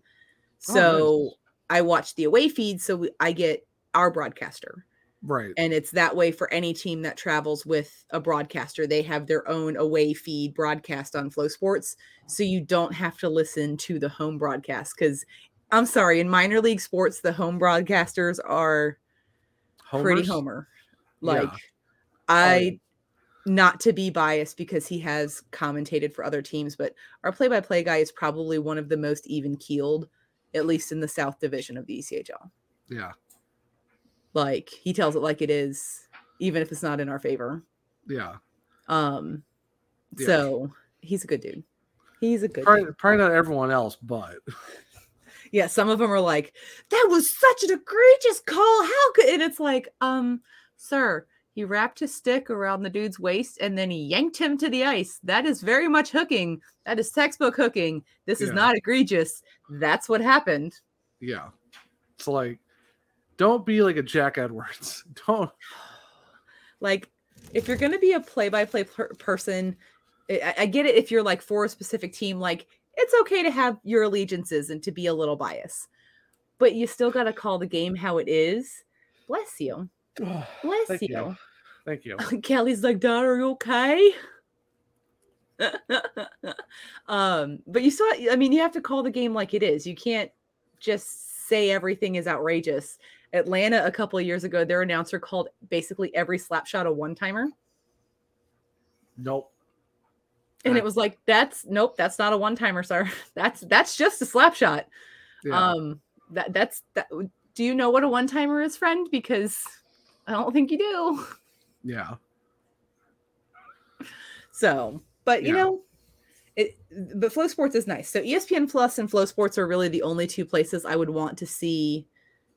Oh, So I watch the away feed. So we- I get our broadcaster. Right. And it's that way for any team that travels with a broadcaster. They have their own away feed broadcast on Flow Sports. So you don't have to listen to the home broadcast. Because I'm sorry, in minor league sports, the home broadcasters are pretty Homers? homer. Yeah. Like, I, not to be biased because he has commentated for other teams, but our play by play guy is probably one of the most even keeled, at least in the South Division of the ECHL. Yeah. Like, he tells it like it is, even if it's not in our favor. Yeah. Um, Yeah. so he's a good dude. He's a good Probably, dude. probably not everyone else, but Yeah, some of them are like, that was such an egregious call. How could and it's like, um, sir, he wrapped his stick around the dude's waist and then he yanked him to the ice. That is very much hooking. That is textbook hooking. This is Yeah. not egregious. That's what happened. yeah. It's like don't be like a Jack Edwards. Don't Like, if you're going to be a play by play person, I, I get it if you're like for a specific team, like, it's okay to have your allegiances and to be a little biased, but you still got to call the game how it is. Bless you. Bless Thank you. you. Thank you. Kelly's like, Dad, are you okay? um, but you saw, I mean, you have to call the game like it is. You can't just say everything is outrageous. Atlanta, a couple of years ago, their announcer called basically every slap shot a one timer. Nope. And it was like, that's nope, that's not a one timer, sir. That's that's just a slap shot. Yeah. Um, that that's that. Do you know what a one timer is, friend? Because I don't think you do. yeah. So, but you Yeah. know, it but Flow Sports is nice. So ESPN Plus and Flow Sports are really the only two places I would want to see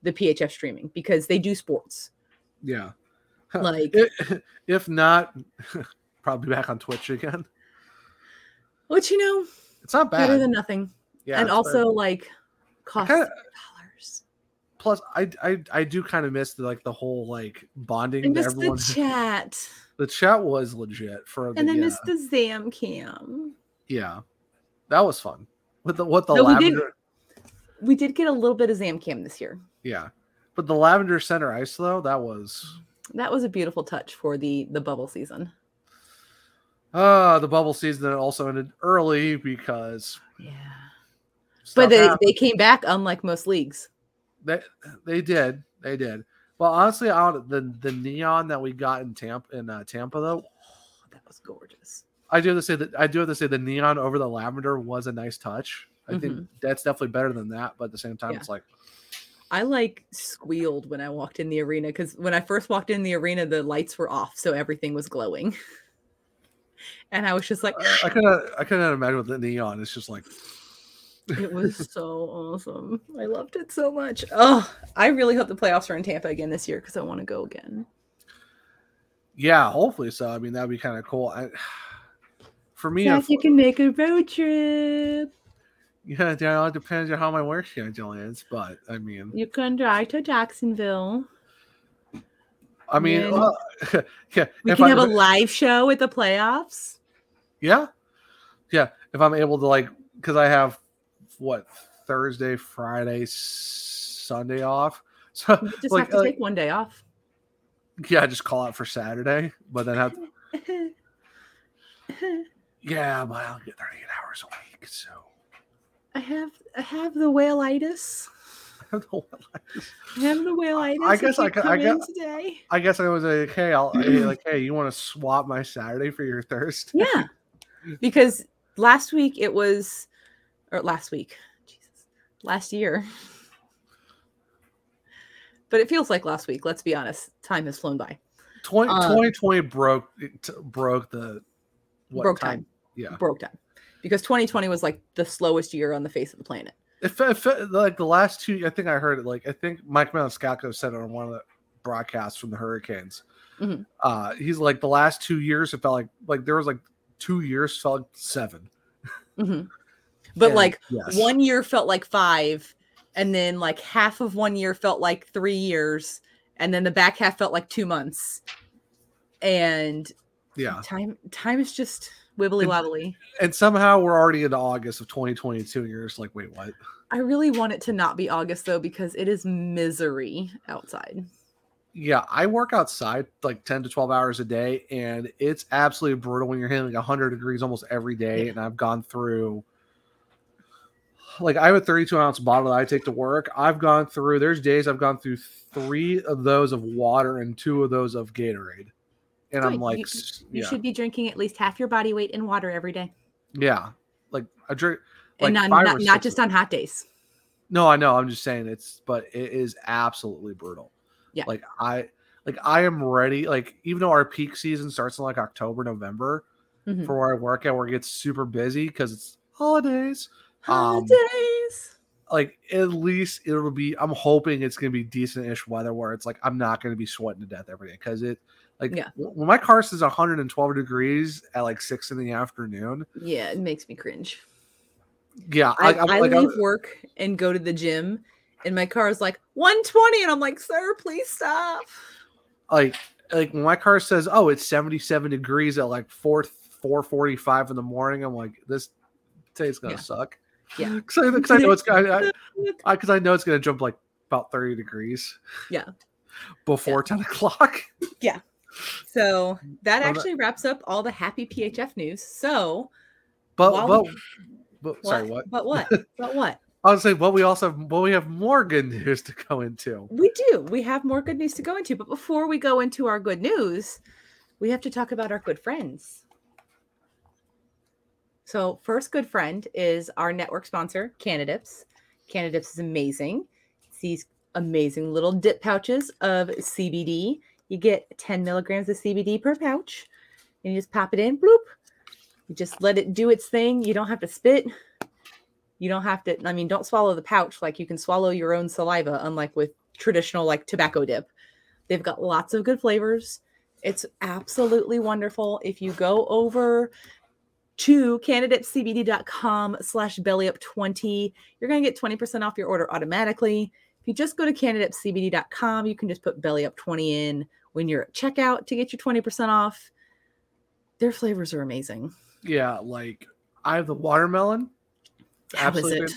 the PHF streaming because they do sports. Yeah. Like, if, not, probably back on Twitch again. which you know, It's not bad. better than nothing. Yeah, and also better. like cost. Plus I I I do kind of miss the, like the whole like bonding I everyone the chat, the chat was legit for the and I yeah, missed the Zam cam. yeah. That was fun. With the what the No, we did- lavender We did get a little bit of Zam cam this year. yeah. But the lavender center ice though, that was That was a beautiful touch for the the bubble season. uh the bubble season also ended early because Yeah. But they, happened. they came back unlike most leagues. They they did. They did. Well, honestly, I don't, the the neon that we got in Tampa in uh, Tampa though, That was gorgeous. I do have to say that I do have to say the neon over the lavender was a nice touch. I think Mhm. that's definitely better than that. But at the same time, Yeah. it's like I like squealed when I walked in the arena because when I first walked in the arena, the lights were off, so everything was glowing. And I was just like, I kind of I kind of imagine with the neon. It's just like it was so awesome. I loved it so much. Oh, I really hope the playoffs are in Tampa again this year because I want to go again. yeah, hopefully so. I mean, that'd be kind of cool. I, for me, Yeah, if- you can make a road trip. yeah, yeah, it depends on how my work schedule is. But I mean, You can drive to Jacksonville. I mean, well, yeah, We if can I- have a live show at the playoffs. Yeah. Yeah. If I'm able to like because I have what Thursday, Friday, Sunday off. So You just like, have to like, take one day off. yeah, just call out for Saturday, but then have yeah, but I'll get 38 hours a week. So I have I have the whale-itis. I. I have the whale-itis. I guess I could- I guess- today. I guess I was like, hey, I'll like, hey, you want to swap my Saturday for your Thursday? Yeah. Because last week it was or last week. Jesus. Last year. But it feels like last week, let's be honest. Time has flown by. 20, Um, 2020 broke it broke the what broke time. Yeah. Broke time. Because 2020 was like the slowest year on the face of the planet. It fe- like the last two. I think I heard it. Like I think Mike Maniscalco said it on one of the broadcasts from the Hurricanes. Mhm. Uh, he's like the last two years. It felt like like there was like two years felt like seven. Mhm. But And like yes. one year felt like five, and then like half of one year felt like three years, and then the back half felt like two months. And Yeah, time time is just wibbly wobbly. and somehow we're already into August of 2022. And you're just like, wait, what? I really want it to not be August though, because it is misery outside. Yeah, I work outside like 10 to 12 hours a day, and it's absolutely brutal when you're hitting like 100 degrees almost every day. And I've gone through, like, I have a 32 ounce bottle that I take to work. I've gone through, there's days I've gone through three of those of water and two of those of Gatorade. And I'm like, you, you yeah, should be drinking at least half your body weight in water every day, yeah, like I drink, like and not not, not just on hot days. No, I know. I'm just saying it's, but it is absolutely brutal. Yeah. Like I, like I am ready. Like even though our peak season starts in like October, November, Mhm. for where I work at, where it gets super busy because it's holidays. Um, Holidays. like at least it'll be. I'm hoping it's gonna be decent-ish weather where it's like I'm not gonna be sweating to death every day because it. Like Yeah. when my car says 112 degrees at like six in the afternoon, yeah, it makes me cringe. yeah, I, I'm- I like, I'm- leave work and go to the gym, and my car is like 120, and I'm like, sir, please stop. like like when my car says oh it's 77 degrees at like 4 445 in the morning i'm like this today's gonna Yeah. suck Yeah. because I, I know it's gonna I, because I, know it's gonna jump like about 30 degrees Yeah. before 10 o'clock Yeah. So that actually wraps up all the happy PHF news. So, but but, we- but sorry what But what? but what? i was saying but we also have but we have more good news to go into We do. We have more good news to go into. But before we go into our good news, we have to talk about our good friends. So, first good friend is our network sponsor, CannaDips. CannaDips is amazing. It's these amazing little dip pouches of CBD. You get 10 milligrams of CBD per pouch, and you just pop it in, bloop. You just let it do its thing. You don't have to spit. You don't have to, I mean, don't swallow the pouch like you can swallow your own saliva, unlike with traditional like tobacco dip. They've got lots of good flavors. It's absolutely wonderful. If you go over to cannadipscbd.com slash bellyup20, you're going to get 20% off your order automatically. If you just go to cannadipscbd.com, you can just put bellyup20 in when you're at checkout to get your 20% off. Their flavors are amazing. yeah like i have the watermelon How is absolutely it?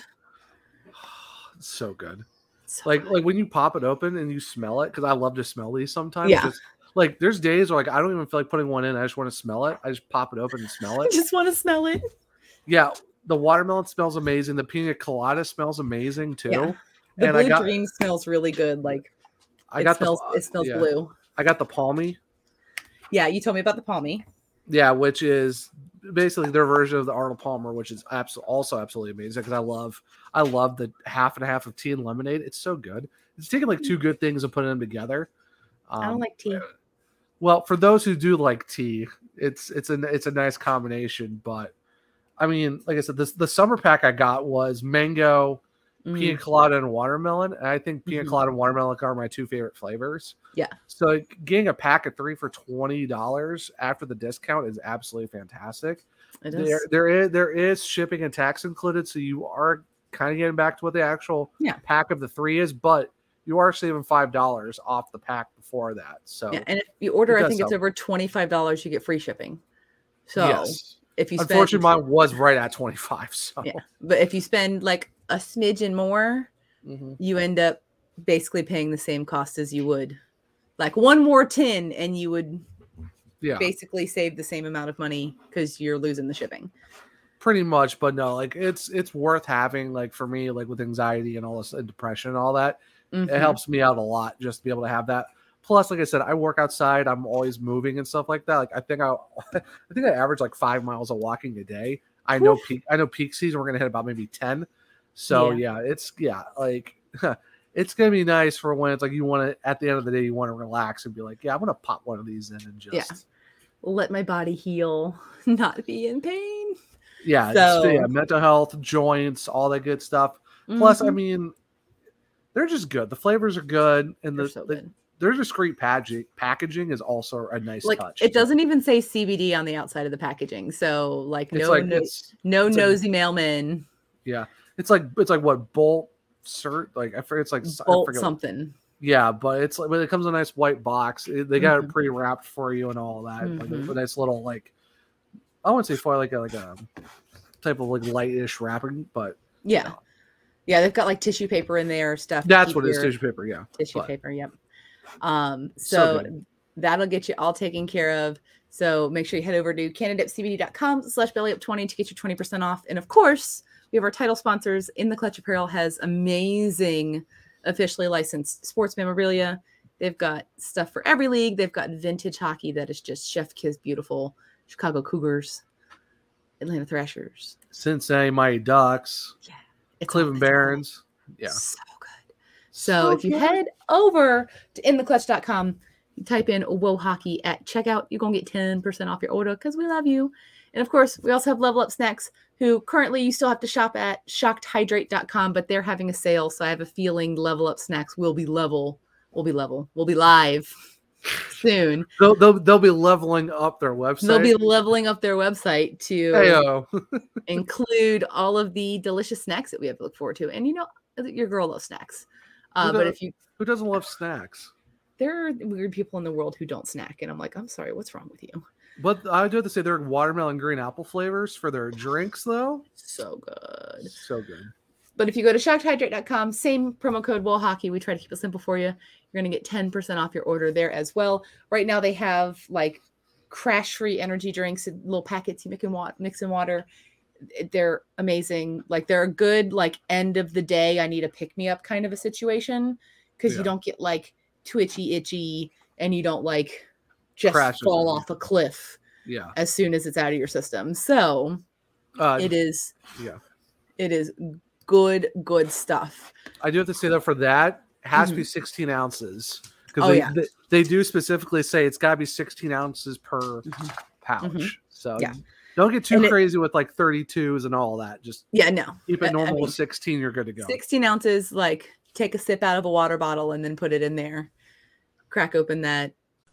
so good So like good. like when you pop it open and you smell it because i love to smell these sometimes Yeah. just- like there's days where like i don't even feel like putting one in i just want to smell it i just pop it open and smell it. I just want to smell it. yeah the watermelon smells amazing the pina colada smells amazing too Yeah. The and i blue got dream smells really good. Like i it got smells, the it smells yeah. blue. i got the palmy Yeah, you told me about the palmy. yeah which is basically their version of the arnold palmer which is abs- also absolutely amazing because i love i love the half and half of tea and lemonade it's so good it's taking like two good things and putting them together I don't Um, like tea. Well, for those who do like tea, it's it's a it's a nice combination. But I mean, like I said, this the summer pack I got was mango, pina Mhm. colada, and watermelon. And I think pina Mhm. colada and watermelon are my two favorite flavors. Yeah. So getting a pack of three for twenty dollars after the discount is absolutely fantastic. It There is. there is there is shipping and tax included, so you are kind of getting back to what the actual Yeah. pack of the three is, but you are saving five dollars off the pack before that. So Yeah, and if you order, I think it's over twenty five dollars. You get free shipping. So yes. if you spend, Unfortunately, mine was right at 25. So yeah, but if you spend like a smidgen more, Mhm. you end up basically paying the same cost as you would, like one more tin, and you would yeah, basically save the same amount of money because you're losing the shipping. pretty much. But no, like it's it's worth having. Like for me, like with anxiety and all this and depression and all that, Mhm. it helps me out a lot just to be able to have that. Plus, like I said, I work outside. I'm always moving and stuff like that. Like I think I, I think I average like five miles of walking a day. I know peak. I know peak season. We're gonna hit about maybe ten. So yeah, it's yeah, like it's gonna be nice for when it's like you want to. At the end of the day, you want to relax and be like, yeah, I'm gonna pop one of these in and just Yeah. Let my body heal, not be in pain. yeah, So- yeah, mental health, joints, all that good stuff. Plus, I Mhm. mean, they're just good. The flavors are good, and They're the, so the good. their discreet packaging packaging is also a nice like touch. it doesn't even say CBD on the outside of the packaging. So like It's no like no, it's no it's like- nosy mailman yeah, it's like it's like what bolt cert like I forget it's like bolt forget what- something. Yeah, but it's like when it comes in a nice white box, it, they got Mhm. it pre wrapped for you and all that. Like Mhm. a, a nice little like I wouldn't say foil like a like a type of like lightish wrapping, but Yeah. Yeah, they've got like tissue paper in there, stuff. that's keep what it is tissue paper. Yeah, Tissue but- paper, yep. Um, So so that'll get you all taken care of. So make sure you head over to cannadipscbd.com slash belly up 20 to get your 20% off. And of course, we have our title sponsors in the Clutch Apparel has amazing officially licensed sports memorabilia. They've got stuff for every league. They've got vintage hockey that is just chef kiss beautiful. Chicago Cougars, Atlanta Thrashers. Cincinnati Mighty Ducks, It's Cleveland all- Barons. Yeah. So good. So, if you head over to intheclutch.com, you type in WoHawkey at checkout, you're going to get 10% off your order because we love you. And of course, we also have Level Up Snacks, who currently you still have to shop at shockedhydrate.com, but they're having a sale. So I have a feeling Level Up Snacks will be level, will be level, will be live soon. They'll, they'll, they'll be leveling up their website. They'll be leveling up their website to include all of the delicious snacks that we have to look forward to. And you know, your girl loves snacks. Uh, but if you Who doesn't love snacks? there are weird people in the world who don't snack, and I'm like, I'm sorry, what's wrong with you? But I do have to say, they're watermelon green apple flavors for their drinks, though. So good. So good. But if you go to shockedhydrate.com, same promo code WoHawkey. We try to keep it simple for you. You're going to get 10% off your order there as well. Right now, they have like crash free energy drinks, in little packets you make in water, mix in water. They're amazing. Like they're a good like end of the day. I need a pick me up kind of a situation because Yeah. you don't get like twitchy, itchy, and you don't like just Crashes fall off a cliff Yeah. as soon as it's out of your system. So Uh, it is Yeah. it is good good stuff. I do have to say though, for that, it has to be Mhm. 16 ounces because Oh, they, yeah. they they do specifically say it's got to be 16 ounces per pouch. Mhm. So Yeah. don't get too it- crazy with like 32s and all that. Just Yeah, no. keep I- it I normal mean, with 16. You're good to go. 16 ounces, like take a sip out of a water bottle and then put it in there. Crack open that.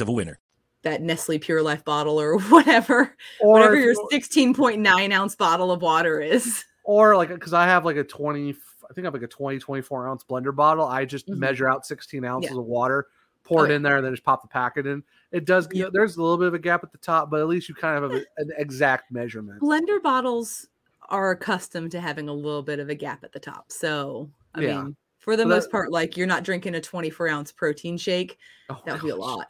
of a winner. That Nestle Pure Life bottle or whatever, Or whatever your 16.9 ounce bottle of water is. Or like, because I have like a 20, I think I have like a 20, 24 ounce blender bottle. I just Mhm. measure out 16 ounces Yeah. of water, pour Oh, it yeah. in there, and then just pop the packet in. It does, you know, there's a little bit of a gap at the top, but at least you kind of have a, an exact measurement. Blender bottles are accustomed to having a little bit of a gap at the top. So, I Yeah. mean, for the But most that- part, like you're not drinking a 24 ounce protein shake. Oh, That would be a gosh. lot.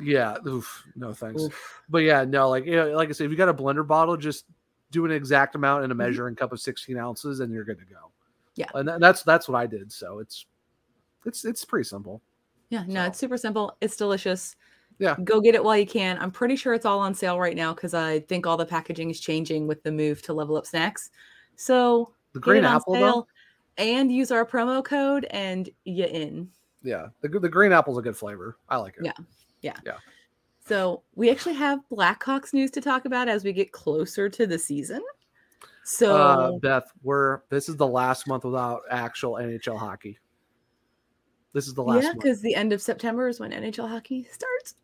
Yeah. Oof, no thanks. Oof. But yeah, no, like you know, like I said, if you got a blender bottle, just do an exact amount in a mm-hmm. measuring cup of 16 ounces, and you're good to go. Yeah. and tha- that's that's what I did. So it's it's it's pretty simple. Yeah, no, So- it's super simple. It's delicious. Yeah. Go get it while you can. I'm pretty sure it's all on sale right now because I think all the packaging is changing with the move to level up snacks. So The green apple though, and use our promo code and you in. yeah, the the green apple's a good flavor. I like it. Yeah. Yeah. So we actually have Blackhawks news to talk about as we get closer to the season. So uh, Beth, we're this is the last month without actual NHL hockey. This is the last yeah, because the end of September is when NHL hockey starts.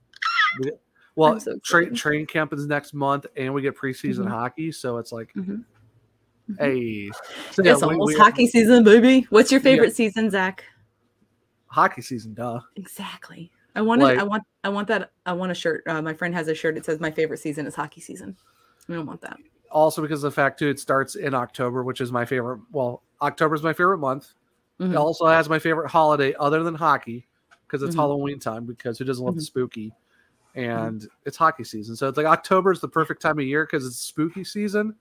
We- Well, so train camp is next month, and we get preseason Mhm. hockey, so it's like, Mhm. hey, so yeah, it's we- almost we- hockey season, baby. What's your Yeah. favorite season, Zach? hockey season, duh. Exactly. I want Like- I want I want that I want a shirt. Uh, my friend has a shirt. It says my favorite season is hockey season. I don't want that. Also, because of the fact too, it starts in October, which is my favorite. Well, October is my favorite month. Mhm. It also has my favorite holiday other than hockey, because it's Mhm. Halloween time. Because who doesn't love the Mhm. spooky? And it's hockey season, so it's like October is the perfect time of year because it's spooky season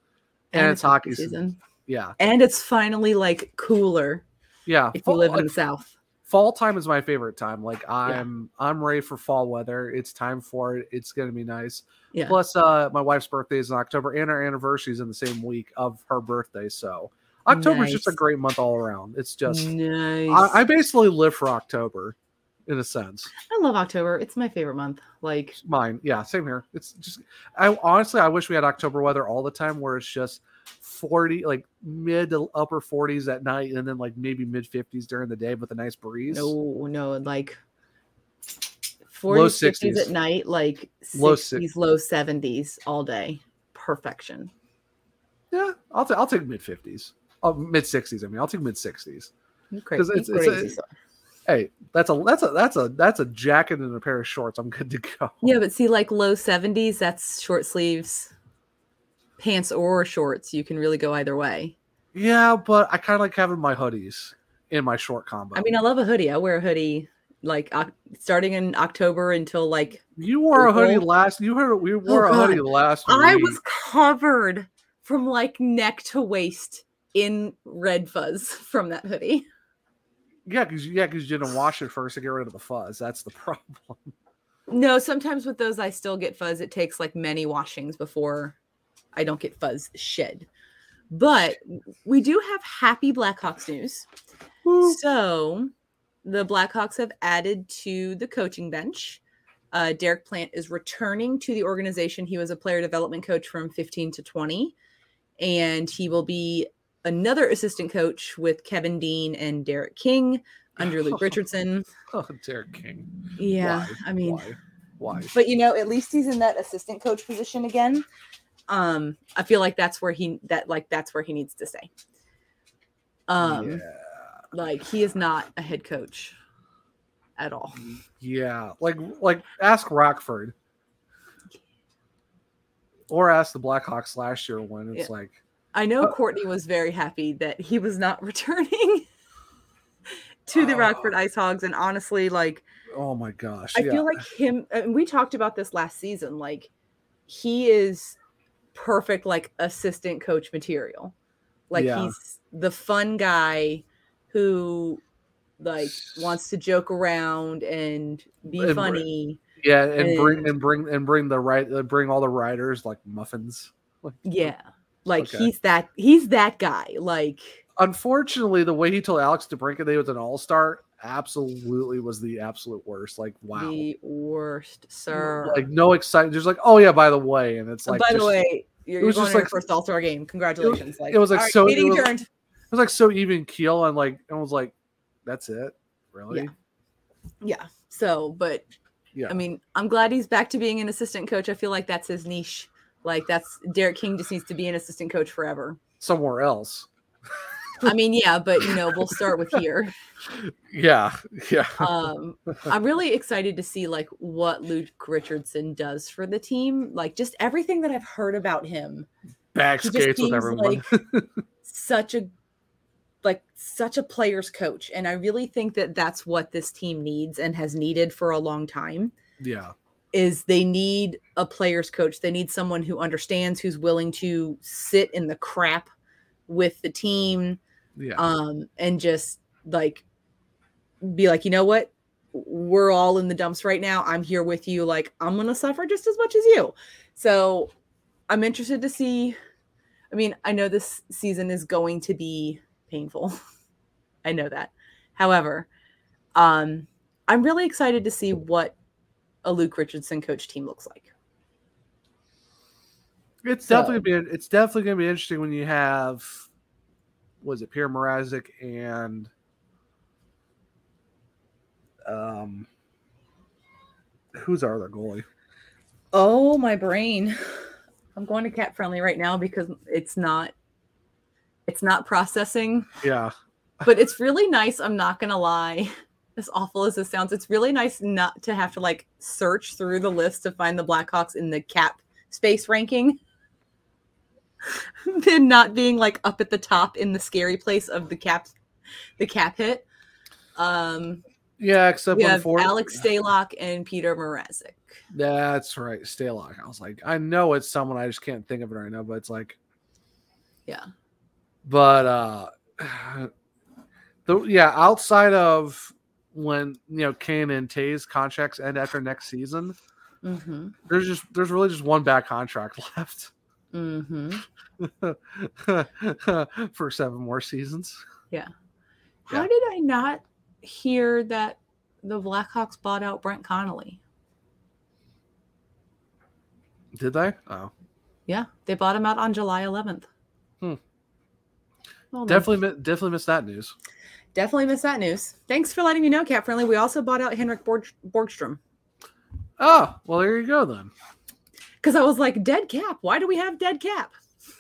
and, it's hockey season. Yeah, And it's finally like cooler yeah. if you Fall- live in like, the south. Fall time is my favorite time. Like I'm I'm ready for fall weather. It's time for it. It's gonna be nice. Yeah. Plus, uh, my wife's birthday is in October, and our anniversary is in the same week of her birthday. So October is just a great month all around. It's just nice. I, I basically live for October, in a sense. I love October. It's my favorite month. Like Mine, yeah, same here. It's just I honestly I wish we had October weather all the time, where it's just forty, like mid to upper forties at night, and then like maybe mid fifties during the day with a nice breeze. no, no, like Low 40s, 60s. at night, like Low 60s, low 70s all day. Perfection. Yeah, I'll ta- I'll take mid fifties, oh, mid sixties. I mean, I'll take mid sixties. You crazy. it's- it's a- Hey, that's a that's a that's a that's a jacket and a pair of shorts. I'm good to go. Yeah, but see, like low 70s, that's short sleeves, pants or shorts. You can really go either way. Yeah, but I kind of like having my hoodies in my short combo. I mean, I love a hoodie. I wear a hoodie like starting in October until like you wore a hoodie last. You heard we oh, wore a Oh, God. hoodie last. I week. was covered from like neck to waist in red fuzz from that hoodie. Yeah, because yeah, because you didn't wash it first to get rid of the fuzz. That's the problem. No, sometimes with those I still get fuzz. It takes like many washings before I don't get fuzz shed. But we do have happy Blackhawks news. So the Blackhawks have added to the coaching bench. Uh, Derek Plant is returning to the organization. He was a player development coach from 15 to 20, and he will be another assistant coach with Kevin Dean and Derek King under Luke Richardson. Oh, Derek King. Yeah, Why? I mean, Why? Why? but you know, at least he's in that assistant coach position again. Um, I feel like that's where he that like that's where he needs to stay. Um, yeah, like he is not a head coach at all. yeah. Like like ask Rockford, or ask the Blackhawks last year when it's Yeah. like I know Courtney was very happy that he was not returning to the Rockford Ice Hogs, and honestly, like oh my gosh. I yeah. feel like him. And we talked about this last season. Like he is perfect, like assistant coach material. Like Yeah. he's the fun guy who like wants to joke around and be And funny. yeah, and bring and- and bring and bring the right uh, bring all the writers like muffins. Like, Yeah, like Okay. he's that he's that guy. Like unfortunately, the way he told Alex DeBrincat that he was an all star absolutely was the absolute worst. Like, wow. the worst, sir. Like, no excitement. Just like, oh, yeah, by the way. And it's oh, like, By the way, you're, it you're was going just like- first All Star game. Congratulations! like it was like all right, so- it meeting was- adjourned. it was like so even keel. And like, I was like, that's it? Really? Yeah. Yeah. So, but Yeah. I mean, I'm glad he's back to being an assistant coach. I feel like that's his niche. Like that's Derek King just needs to be an assistant coach forever. Somewhere else. I mean, yeah, but you know, we'll start with here. Yeah. Yeah. Um, I'm really excited to see like what Luke Richardson does for the team. Like just everything that I've heard about him. Back he just skates with everyone. like such a like such a player's coach and i really think that that's what this team needs and has needed for a long time yeah. is they need a player's coach they need someone who understands who's willing to sit in the crap with the team Yeah. um and just like be like you know what? We're all in the dumps right now. I'm here with you. Like i'm gonna suffer just as much as you. So i'm interested to see i mean i know this season is going to be painful. I know that. However um i'm really excited to see what a luke richardson coach team looks like. It's So- definitely be it's definitely gonna be interesting when you have was it Pierre Mrazek and um who's our other goalie? Oh, my brain. I'm going to CapFriendly right now because it's not it's not processing, Yeah. but it's really nice, I'm not going to lie. As awful as this sounds, it's really nice not to have to like search through the list to find the Blackhawks in the cap space ranking. than not being like up at the top in the scary place of the cap the cap hit. Um Yeah, except we have Alex Stalock and Peter Mrazek. That's right, Stalock. I was like, I know it's someone, I just can't think of it right now, but it's like Yeah. but uh the yeah, outside of when you know Kane and Toews' contracts end after next season, Mm-hmm. there's just there's really just one bad contract left Mm-hmm. for seven more seasons. Yeah. How Yeah. did I not hear that the Blackhawks bought out Brent Connolly? Did they? Oh, Yeah, they bought him out on July 11th. Hmm. Well definitely, mi- definitely missed that news. definitely missed that news. Thanks for letting me know, CapFriendly. We also bought out Henrik Borg- Borgstrom Oh, well, there you go then. Because I was like, dead cap. Why do we have dead cap?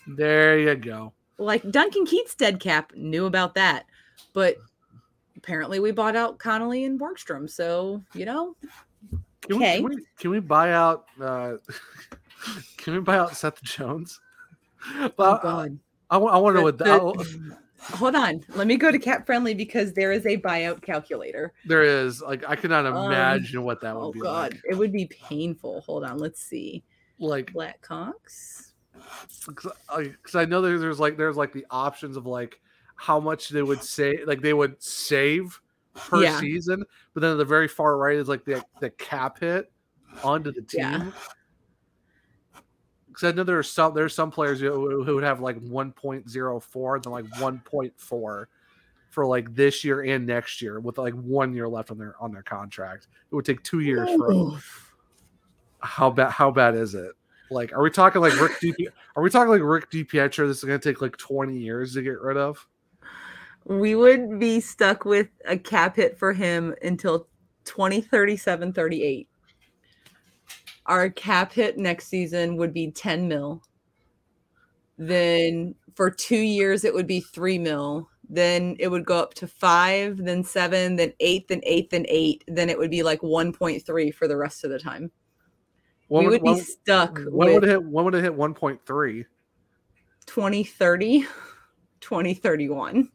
There you go. Like Duncan Keith's dead cap knew about that, but apparently we bought out Connolly and Borgstrom. So you know, Can, we, Okay. can, we, can we buy out? Uh, can we buy out Seth Jones? Well, oh god. I, want to know what the, Hold on, let me go to CapFriendly because there is a buyout calculator. there is. Like, I cannot Um, imagine what that would Oh be god, like. it would be painful. Hold on, let's see. Like, Blackhawks. because I know there's, there's like there's like the options of like how much they would say like they would save per Yeah. season, but then at the very far right is like the the cap hit onto the team. Yeah. Because I know there are some there's some players who, who would have like 1.04 and then like 1.4 for like this year and next year with like one year left on their on their contract. It would take two years for Ooh. How bad how bad is it? Like, are we talking like Rick D? Are we talking like Rick DiPietro? This is going to take like twenty years to get rid of. We would be stuck with a cap hit for him until 2037 38. Our cap hit next season would be 10 mil. Then for two years, it would be three mil. Then it would go up to five, then seven, then eight, then eight, then eight. Then it would be like 1.3 for the rest of the time. We would be when- stuck When would it hit? When would it hit one point three? 2030, 2031.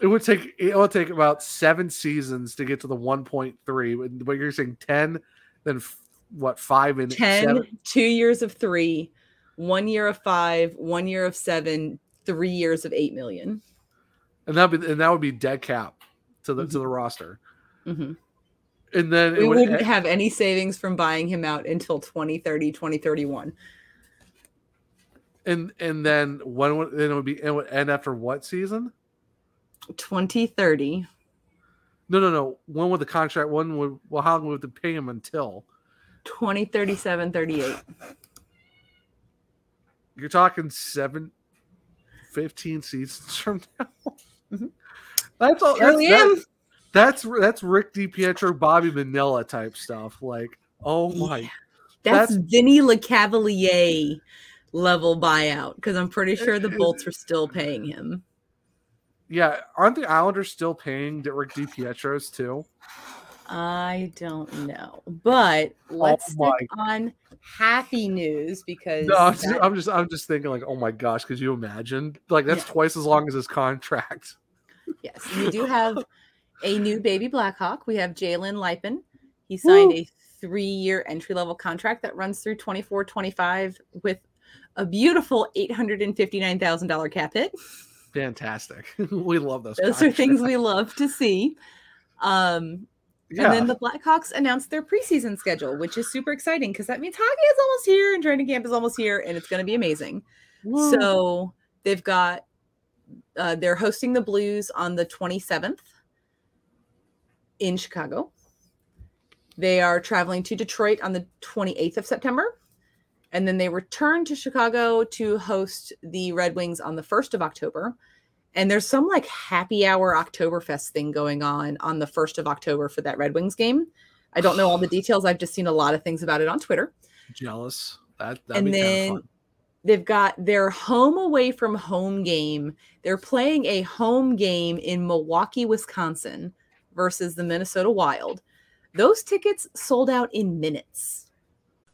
It would take it would take about seven seasons to get to the one point three. But you're saying ten, then f- what? Five and 10 seven. two years of three one year of five one year of seven three years of eight million. and that would be and that would be dead cap to the to the roster. Mhm. And then it we would wouldn't e- have any savings from buying him out until 2030 2031 and and then when would then it would be it would end after what season? 2030 No, no, no. When would the contract? When would well? How long would they pay him until? 2037 38 You're talking seven, 15 seasons from now. Mhm. That's all. That's, that's that's that's Rick DiPietro, Bobby Bonilla type stuff. Like, oh my, that's, That's- Vinny LeCavalier level buyout because I'm pretty sure the Bolts are still paying him. yeah. Aren't the Islanders still paying Rick DiPietros too? I don't know, but oh let's my- stick on happy news because No, I'm just, I'm just I'm just thinking like, oh my gosh, could you imagine? Like that's Yeah. twice as long as his contract. Yes, we do have a new baby Blackhawk. We have Jalen Luypen. He signed Woo. a three year entry level contract that runs through 24 25 with a beautiful $859,000 cap hit. Fantastic. we love those. Those are things we love to see. Um, Yeah. And then the Blackhawks announced their preseason schedule, which is super exciting because that means hockey is almost here and training camp is almost here and it's going to be amazing. Woo. So they've got, uh, they're hosting the Blues on the 27th in Chicago. They are traveling to Detroit on the 28th of September. And then they return to Chicago to host the Red Wings on the 1st of October. And there's some like happy hour Oktoberfest thing going on on the 1st of October for that Red Wings game. I don't know all the details. I've just seen a lot of things about it on Twitter. jealous. That that'd and be then kind of fun. they've got their home away from home game. They're playing a home game in Milwaukee, Wisconsin versus the Minnesota Wild. Those tickets sold out in minutes.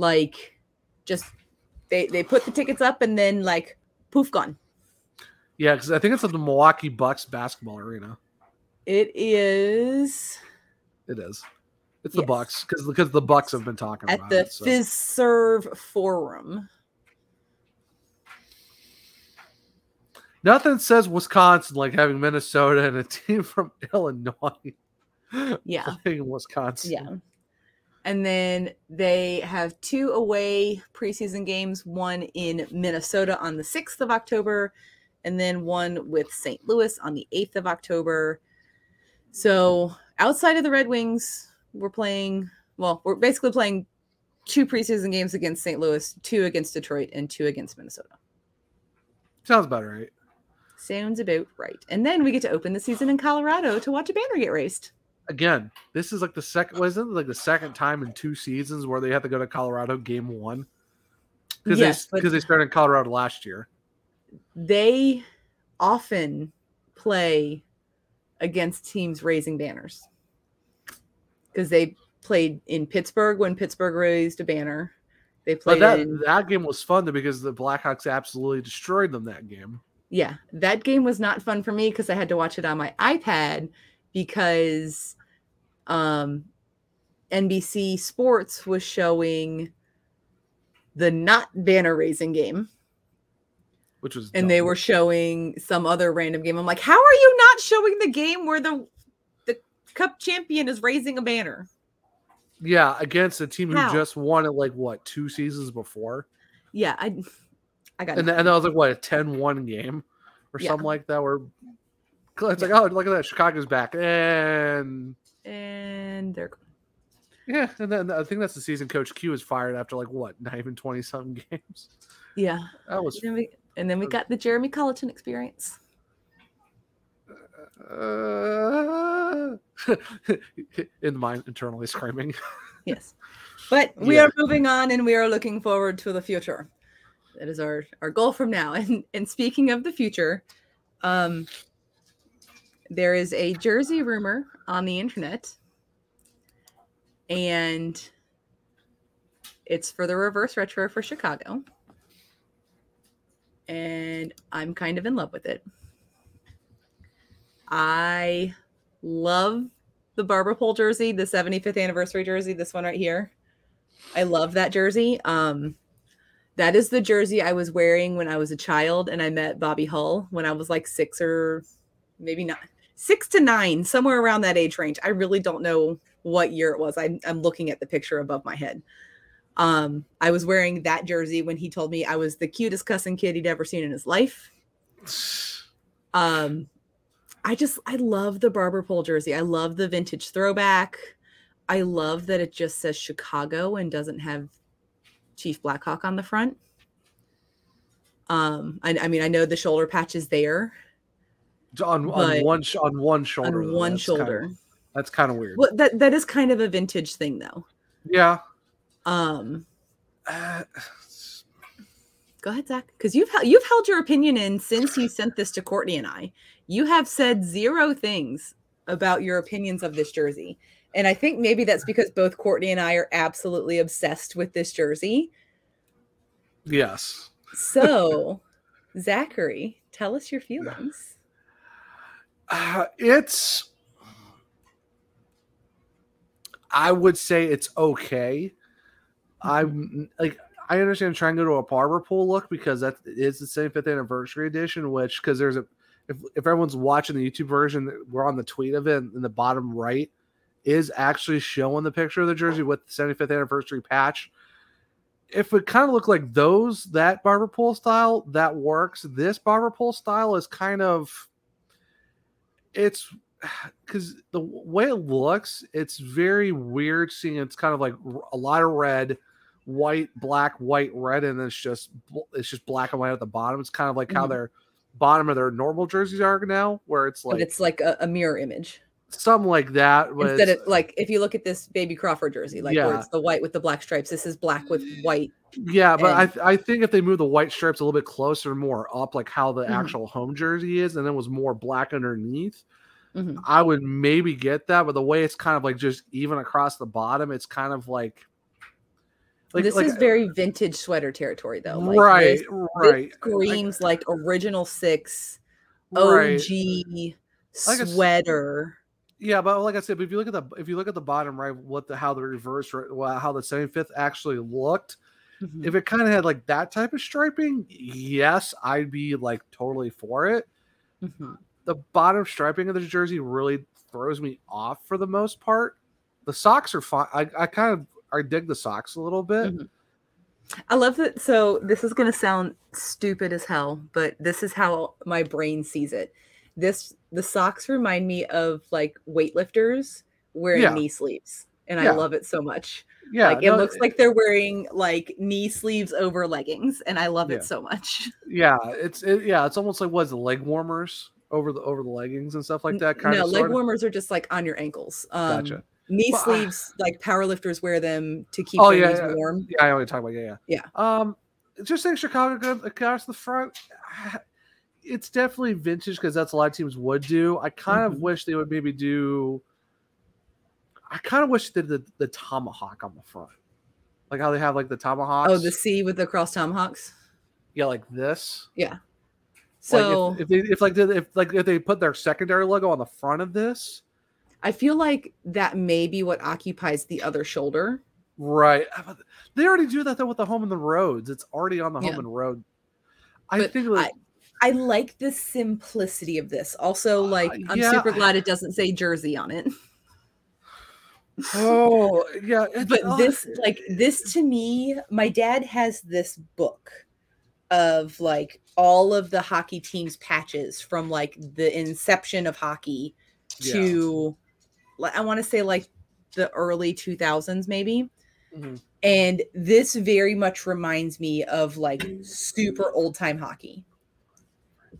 Like, just they they put the tickets up and then like poof gone. Yeah, because I think it's at the Milwaukee Bucks basketball arena. It is It is. It's the Yes. Bucks because because the Bucks have been talking at about the it. so. Fizz Serve Forum. Nothing says Wisconsin like having Minnesota and a team from Illinois Yeah. playing Wisconsin. Yeah. And then they have two away preseason games, one in Minnesota on the 6th of October, and then one with St. Louis on the 8th of October. So outside of the Red Wings, we're playing, well, we're basically playing two preseason games against St. Louis, two against Detroit, and two against Minnesota. Sounds about right. Sounds about right. And then we get to open the season in Colorado to watch a banner get raised. Again, this is like the second wasn't like the second time in two seasons where they had to go to Colorado game one. Because Yes, they because they started in Colorado last year. they often play against teams raising banners because they played in Pittsburgh when Pittsburgh raised a banner. They But played that in that game was fun because the Blackhawks absolutely destroyed them that game. yeah. That game was not fun for me because I had to watch it on my iPad because um NBC Sports was showing the not banner raising game. Which was and they were showing some other random game. I'm like, how are you not showing the game where the the cup champion is raising a banner? yeah against a team who just won it like what two seasons before, Yeah, I I got and, nothing. and that was like what a 10-1 game or Yeah. something like that. Where it's like oh look at that Chicago's back and and they're gone. yeah, and then I think that's the season Coach Q was fired after like what not even twenty something games. yeah. That was And then we and then we got the Jeremy Colliton experience. uh, in mind internally screaming. Yes. But we Yeah. are moving on and we are looking forward to the future. That is our, our goal from now. And and speaking of the future, um there is a jersey rumor on the internet. And it's for the reverse retro for Chicago. And I'm kind of in love with it. I love the barber pole jersey, the 75th anniversary jersey, this one right here. I love that jersey. Um that is the jersey I was wearing when I was a child and I met Bobby Hull when I was like 6 or maybe not 6 to 9, somewhere around that age range. I really don't know what year it was. I, I'm looking at the picture above my head. Um, I was wearing that jersey when he told me I was the cutest cussing kid he'd ever seen in his life. Um, I just I love the barber pole jersey. I love the vintage throwback. I love that it just says Chicago and doesn't have Chief Blackhawk on the front. Um, I, I mean, I know the shoulder patch is there on on one on one shoulder. on though. one That's kinda- shoulder. That's kind of weird. Well, that that is kind of a vintage thing, though. Yeah. Um, Uh, go ahead, Zach, because you've you've held your opinion in since you sent this to Courtney and I. You have said zero things about your opinions of this jersey, and I think maybe that's because both Courtney and I are absolutely obsessed with this jersey. yes. So, Zachary, tell us your feelings. Uh, it's I would say it's okay. I'm mm-hmm. like I understand trying to go to a barber pole look because that is the 75th anniversary edition, which because there's a if, if everyone's watching the YouTube version, we're on the tweet of it in the bottom right is actually showing the picture of the jersey with the 75th anniversary patch. If it kind of look like those, that barber pole style, that works. This barber pole style is kind of it's because the way it looks, it's very weird seeing it's kind of like a lot of red, white, black, white, red, and it's just it's just black and white at the bottom. It's kind of like how Mhm. their bottom of their normal jerseys are now, where it's But like it's like a, a mirror image something like that. But instead of like if you look at this baby Crawford jersey, like where it's the white with the black stripes. This is black with white. Yeah, but And- I I think if they move the white stripes a little bit closer, more up, like how the Mhm. actual home jersey is, and then was more black underneath, Mhm. I would maybe get that. But the way it's kind of like just even across the bottom, it's kind of like, like this like, is very vintage sweater territory, though. Like right, this, right, This screams like, original six, Right. OG Like sweater. Yeah, but like I said, if you look at the if you look at the bottom right, what the how the reverse well, how the seventy fifth actually looked, Mhm. if it kind of had like that type of striping, yes, I'd be like totally for it. Mhm. The bottom striping of the jersey really throws me off for the most part. The socks are fine. I, I kind of I dig the socks a little bit. Mhm. I love that. So this is going to sound stupid as hell, but this is how my brain sees it. This the socks remind me of like weightlifters wearing Yeah. knee sleeves, and Yeah. I love it so much. Yeah, like it no, looks like they're wearing like knee sleeves over leggings, and I love Yeah. it so much. yeah, it's it, yeah, it's almost like what's leg warmers over the over the leggings and stuff like that. Kind no, of leg warmers are just like on your ankles. Um, Gotcha. Knee Well, I- sleeves, like powerlifters wear them to keep Oh their yeah, knees yeah, warm. yeah. I only talk about yeah, Yeah. Yeah. Um, just saying Chicago across the front. It's definitely vintage because that's a lot of teams would do. I kind of Mhm. wish they would maybe do. I kind of wish they did the, the tomahawk on the front, like how they have like the tomahawks. Oh, the C with the cross tomahawks. yeah, like this. Yeah. Like, So if, if they if like if like if they put their secondary logo on the front of this, I feel like that may be what occupies the other shoulder. right? They already do that though with the home and the roads. It's already on the home Yeah. and road. I But think like, I like the simplicity of this. Also, like I'm Uh, yeah. super glad it doesn't say Jersey on it. oh yeah, But this, like this, to me, my dad has this book of like all of the hockey teams patches from like the inception of hockey to like I want to say like the early 2000s maybe. Mhm. And this very much reminds me of like super old time hockey.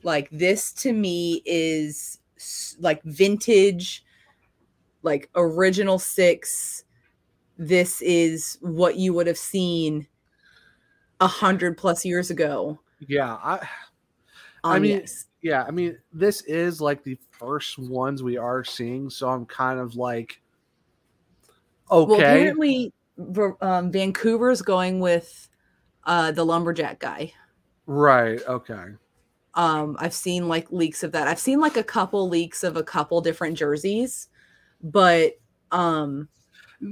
Like this to me is like vintage, like original six. This is what you would have seen a hundred plus years ago. Yeah, I I mean, yes. yeah, I mean, this is like the first ones we are seeing, so I'm kind of like, okay. Well, apparently, um, Vancouver's going with uh, the lumberjack guy. right, okay, Um, I've seen like leaks of that. I've seen like a couple leaks of a couple different jerseys, but um,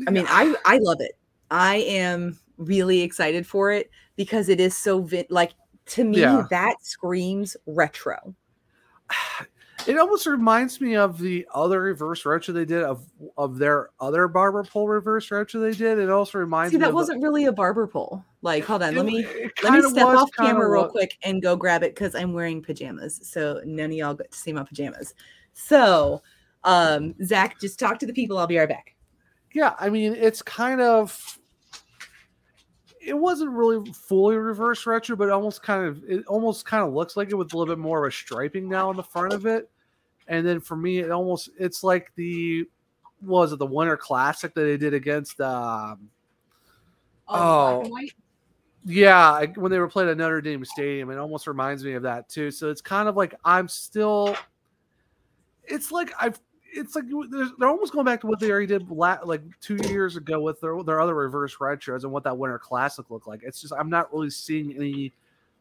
I mean, I I love it. I am really excited for it because it is so vi- like to me Yeah. that screams retro. it almost reminds me of the other reverse retro they did of of their other barber pole reverse retro they did. It also reminds See, me that of wasn't really a barber pole. Like, hold on, let me let me step was off camera real what- quick and go grab it because I'm wearing pajamas. So none of y'all get to see my pajamas. So, um, Zach, just talk to the people. I'll be right back. yeah, I mean, it's kind of. It wasn't really fully reverse retro, but almost kind of it almost kind of looks like it with a little bit more of a striping now on the front of it. And then for me, it almost it's like the what was it the Winter Classic that they did against um Oh. yeah when they were playing at Notre Dame Stadium. It almost reminds me of that too. So it's kind of like I'm still. It's like I've. It's like they're, almost going back to what they already did la- like two years ago with their their other reverse retros and what that Winter Classic looked like. It's just I'm not really seeing any.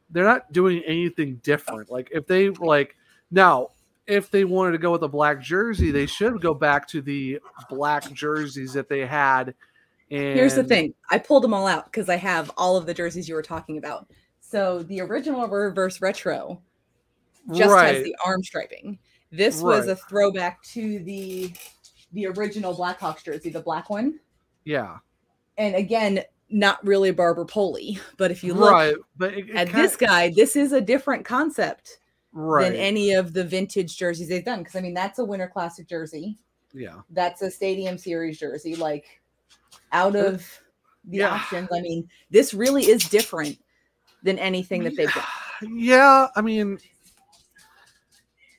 They're not doing anything different. Like if they like now, if they wanted to go with a black jersey, they should go back to the black jerseys that they had And Here's the thing. I pulled them all out because I have all of the jerseys you were talking about. So the original reverse retro just Right. has the arm striping. This was a throwback to the the original Blackhawks jersey, the black one. Yeah. And again, not really Barber Poli, but if you look right. But it, it at kinda- this guy, this is a different concept right. than any of the vintage jerseys they've done. Because I mean, that's a Winter Classic jersey. yeah. That's a Stadium Series jersey. Like out of the Yeah. options, I mean, this really is different than anything that they've done. Yeah, I mean,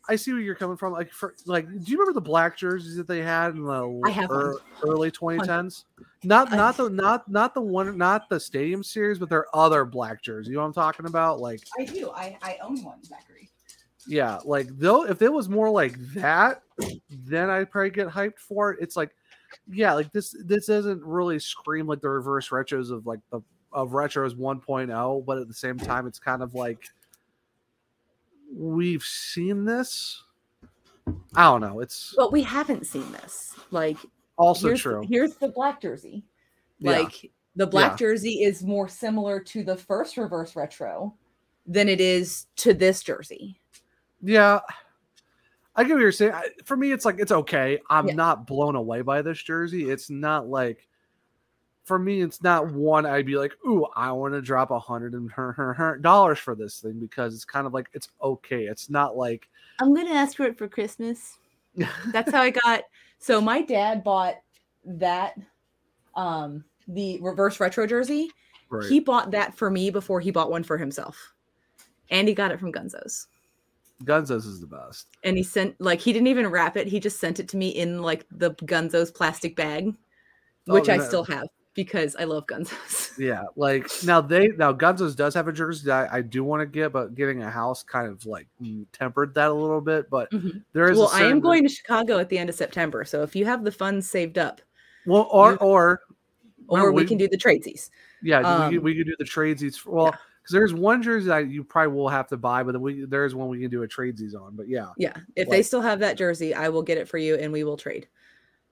I see where you're coming from. Like, for like, do you remember the black jerseys that they had in the I have one. early 2010s? Not not the not not the one not the stadium series, but their other black jersey. You know what I'm talking about? Like, I do. I, I own one, Zachary. yeah, like though if it was more like that, then I'd probably get hyped for it. It's like, yeah, like this this doesn't really scream like the reverse retros of like the of retros 1.0, but at the same time, it's kind of like we've seen this. I don't know. It's But we haven't seen this. Like also here's, true. Here's the black jersey. Yeah. Like the black Yeah. jersey is more similar to the first reverse retro than it is to this jersey. Yeah. I get what you're saying. For me, it's like it's okay. I'm Yeah. not blown away by this jersey. It's not like for me, it's not one I'd be like, ooh, I want to drop a hundred and her her her dollars for this thing because it's kind of like it's okay. It's not like I'm gonna ask for it for Christmas. That's how I got. So my dad bought that, um, the reverse retro jersey. right. He bought that for me before he bought one for himself, and he got it from Gunzo's. Gunzo's is the best. And he sent like he didn't even wrap it. He just sent it to me in like the Gunzo's plastic bag, Oh, which I still have because I love Gunzo's. Yeah, like now they now Gunzo's does have a jersey that I, I do want to get, but getting a house kind of like mm, tempered that a little bit. But Mhm. there is well, I am going to Chicago at the end of September, so if you have the funds saved up, well, or you- or or remember, we, can do the tradesies. Yeah, we, Um, could, we could do the tradesies. For, well, because there's one jersey that you probably will have to buy, but then we there's one we can do a tradesies on. But yeah, Yeah, if they still have that jersey, I will get it for you, and we will trade.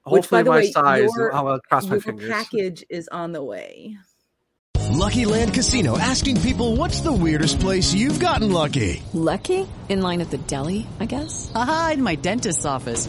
Which, by the my way, size. your- I'll cross my Your fingers. package is on the way. Lucky Land Casino asking people what's the weirdest place you've gotten lucky? Lucky? In line at the deli, I guess? Aha, in my dentist's office.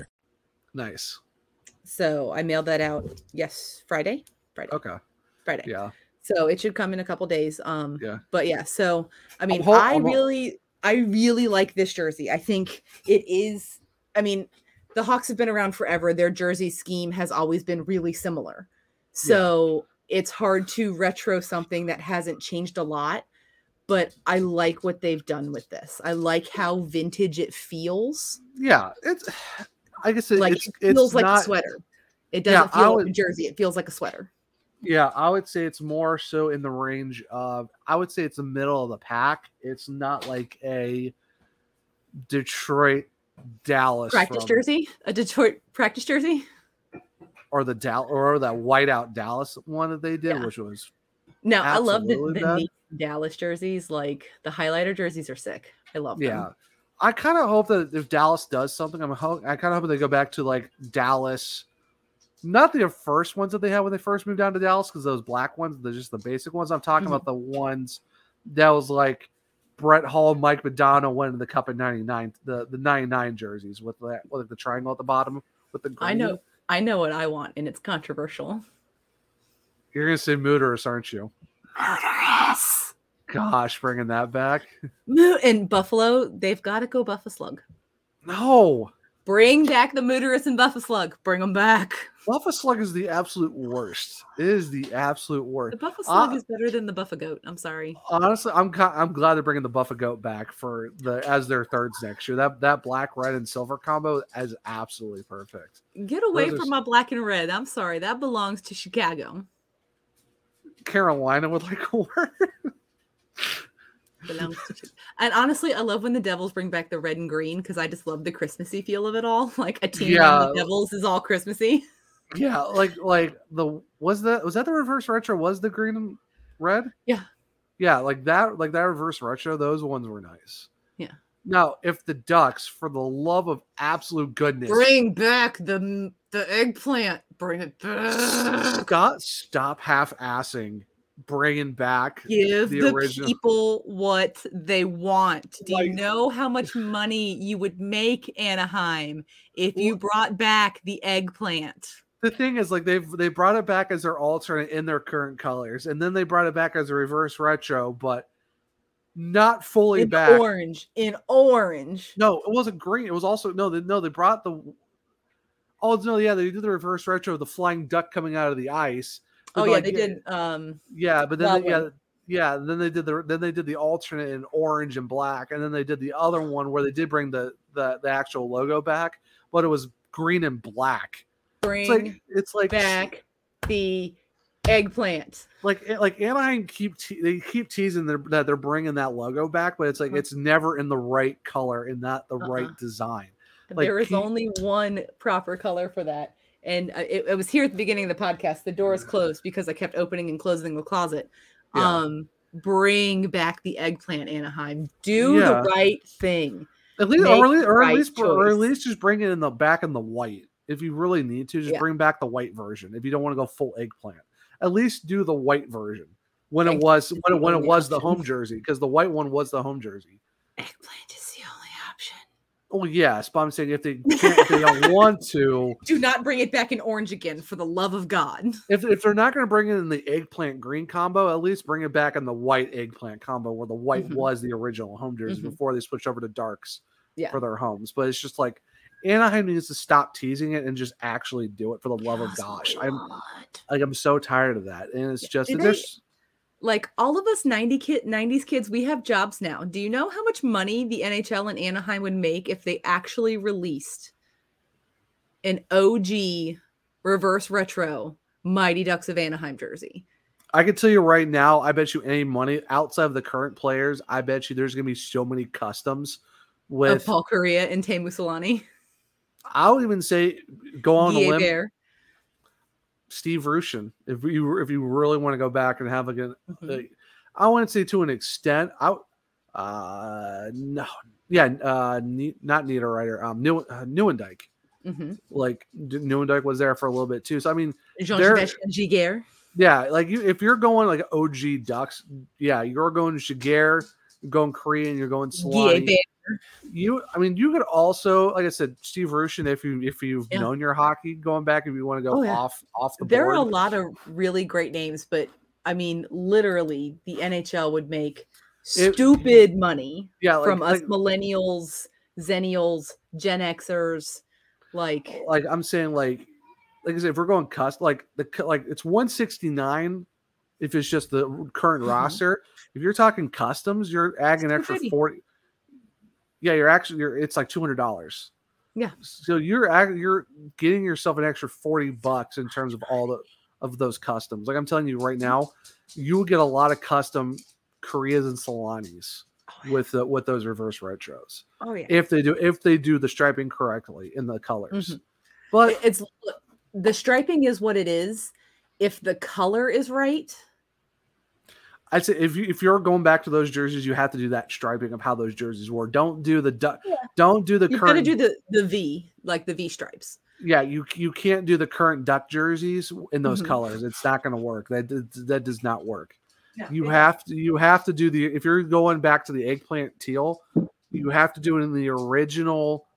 Nice. So I mailed that out. Yes, Friday. Friday. Okay. Friday. Yeah. So it should come in a couple days. Um, Yeah. But yeah, so I mean, hol- I really, I really like this jersey. I think it is. I mean, the Hawks have been around forever. Their jersey scheme has always been really similar. So it's hard to retro something that hasn't changed a lot. But I like what they've done with this. I like how vintage it feels. Yeah. It's. I guess it, like it's it feels it's like not, a sweater. It doesn't I feel like a jersey. It feels like a sweater. Yeah, I would say it's more so in the range of. I would say it's the middle of the pack. It's not like a Detroit, Dallas Practice from- jersey, a Detroit practice jersey. or the Dal or that whiteout Dallas one that they did, Yeah. which was No, I love the, the Dallas jerseys. Like the highlighter jerseys are sick. I love them. yeah. I kind of hope that if Dallas does something, I'm ho- I kind of hope they go back to like Dallas, not the first ones that they had when they first moved down to Dallas, because those black ones, they're just the basic ones. I'm talking Mhm. about the ones that was like Brett Hull, Mike Modano winning the Cup in '99, the the '99 jerseys with that with the triangle at the bottom with the. I know. I know what I want, and it's controversial. you're gonna say Mooterus, aren't you? Gosh, bringing that back. And Buffalo, they've got to go Buffa Slug. No, Bring back the Mooterus and Buffa Slug. Bring them back. Buffa Slug is the absolute worst. It is the absolute worst. The Buffa Slug Uh, is better than the Buffa Goat. I'm sorry. Honestly, I'm I'm glad they're bringing the Buffa Goat back for the as their thirds next year. That that black, red, and silver combo is absolutely perfect. Get away Those from s- my black and red. I'm sorry. That belongs to Chicago. Carolina would like a word. Belongs to and honestly, I love when the Devils bring back the red and green because I just love the Christmassy feel of it all. Like a team around the Devils is all Christmassy. Yeah, like like the was that was that the reverse retro? Was the green and red? Yeah. Yeah, like that like that reverse retro, those ones were nice. Yeah. Now, if the Ducks, for the love of absolute goodness, Bring back the the eggplant. Bring it back. stop stop half assing bringing back Give the, the, original. people what they want. Do you know how much money you would make Anaheim if you brought back the eggplant? the thing is, like they've they brought it back as their alternate in their current colors, and then they brought it back as a reverse retro, but not fully In back. orange. In orange. No, it wasn't green. It was also no. They, no, they brought the. Oh no, yeah, they did the reverse retro, of the flying duck coming out of the ice. Oh yeah, like, they did. Um, Yeah, but then they, yeah, yeah, then they did the then they did the alternate in orange and black, and then they did the other one where they did bring the the, the actual logo back, but it was green and black. bring It's like it's like back the eggplant. like it- like Anaheim keep te- they keep teasing their, that they're bringing that logo back, but it's like Uh-huh. it's never in the right color and not the right Uh-uh. design. Like, there is keep- only one proper color for that. And uh, it, it was here at the beginning of the podcast. The door is closed because I kept opening and closing the closet. Yeah. Um, bring back the eggplant, Anaheim. Do Yeah. the right thing. At least, Make or, at least, or, at right least or at least just bring it in the back in the white. If you really need to, just Yeah. bring back the white version. If you don't want to go full eggplant, at least do the white version when it was when it, when it was the home jersey because the white one was the home jersey. Eggplant is the only option. Oh yes, but I'm saying if they can't, if they don't want to, Do not bring it back in orange again, for the love of God. if if they're not going to bring it in the eggplant green combo, at least bring it back in the white eggplant combo where the white Mhm. was the original home jersey Mhm. before they switched over to darks Yeah. for their homes. But it's just like Anaheim needs to stop teasing it and just actually do it for the love of Just gosh. I'm like I'm so tired of that, and it's just Did they- there's like all of us 90 kid 90s kids we have jobs now do you know how much money the nhl and anaheim would make if they actually released an og reverse retro mighty ducks of anaheim jersey I can tell you right now, I bet you any money outside of the current players, I bet you there's gonna be so many customs of with paul Kariya and Teemu Selanne. I would even say go on a Guille limb. Bear. Steve Rucchin, if you if you really want to go back and have a good, Mhm. like, I want to say to an extent, I uh no yeah uh ne- not Niederreiter um New uh, Nieuwendyk Mhm. like Nieuwendyk was there for a little bit too so I mean Jean yeah like you if you're going like OG Ducks yeah you're going Giguere you're going Kariya you're going Selanne. You I mean you could also like I said Steve Rucchin if you if you've Yeah. known your hockey going back if you want to go Oh, yeah. off off the there board are a lot of really great names but i mean literally the nhl would make It- stupid money yeah like, from us like, millennials, zennials, Gen Xers. Like, like I'm saying, like, like I said, if we're going custom, like the like it's 169 if it's just the current Mhm. roster. If you're talking customs, you're adding an extra 40. Yeah, you're actually you're it's like two hundred dollars. Yeah. So you're you're getting yourself an extra 40 bucks in terms of all the of those customs. Like I'm telling you right now, you will get a lot of custom Kariyas and Selannes with the, with those reverse retros oh yeah, if they do if they do the striping correctly in the colors. Mhm. But it's the striping is what it is. If the color is right, I'd say if you if you're going back to those jerseys, you have to do that striping of how those jerseys were. Don't do the du- Yeah. don't do the current jerseys. you've got to do the the V, like the V stripes. yeah, you you can't do the current duck jerseys in those Mhm. colors. It's not going to work. That that does not work. Yeah, You have to you have to do the if you're going back to the eggplant teal, you have to do it in the original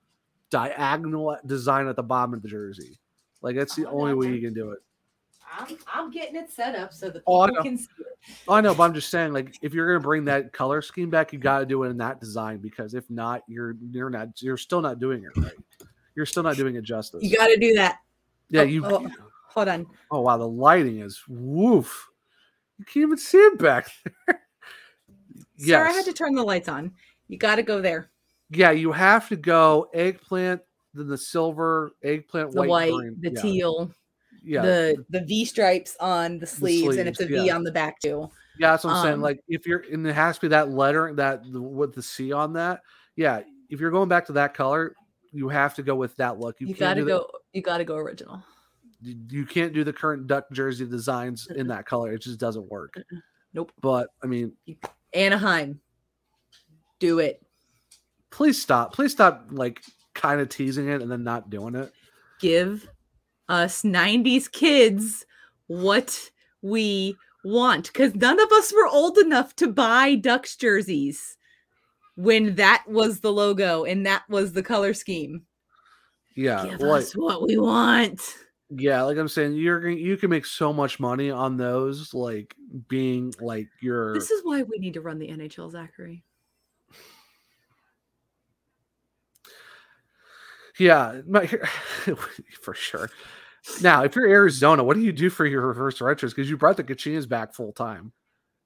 diagonal design at the bottom of the jersey. Like that's the Oh, only way you can do it. I'm, I'm getting it set up so the Oh, I people know. can see it. Oh, I know, but I'm just saying, like, if you're gonna bring that color scheme back, you got to do it in that design because if not, you're you're not you're still not doing it right. You're still not doing it justice. You got to do that. yeah, oh, you. oh, hold on. Oh wow, the lighting is woof. You can't even see it back there. Sarah had to turn the lights on. You got to go there. Yeah, you have to go eggplant, then the silver, eggplant, The white, white, green. the yeah. teal, Yeah, the the V stripes on the sleeves, and it's a V yeah. on the back too. yeah, that's what I'm saying. um, Like, if you're, and it has to be that letter, that the, with the C on that. Yeah, if you're going back to that color, you have to go with that look. You, can't got to do the- go. You got to go original. you you can't do the current duck jersey designs in that color. It just doesn't work. Nope. But I mean, Anaheim, do it. please stop. Please stop like kind of teasing it and then not doing it. Give us '90s kids what we want, because none of us were old enough to buy Ducks jerseys when that was the logo and that was the color scheme. Yeah. Give like, what we want. yeah, like I'm saying, you're gonna you can make so much money on those, like being like your This is why we need to run the NHL, Zachary. Yeah, my, for sure. Now, if you're Arizona, what do you do for your reverse retros? Because you brought the Kachinas back full time.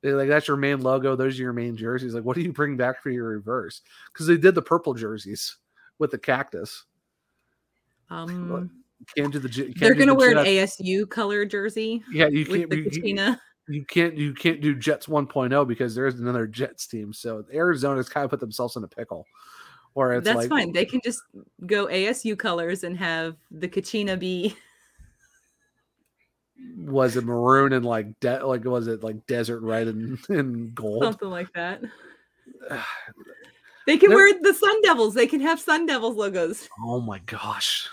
They- Like that's your main logo. Those are your main jerseys. Like, what do you bring back for your reverse? Because they did the purple jerseys with the cactus. Um, can't do the. Can't they're do gonna the wear an ASU color jersey. Yeah, you can't. the You, you- you can't. You can't do Jets 1.0 because there is another Jets team. So Arizona's kind of put themselves in a pickle. Where it's That's like, fine. They can just go ASU colors and have the Kachina be was it maroon and like de- like was it like desert red and, and gold? something like that. They can They're- wear the Sun Devils. They can have Sun Devils logos. Oh my gosh.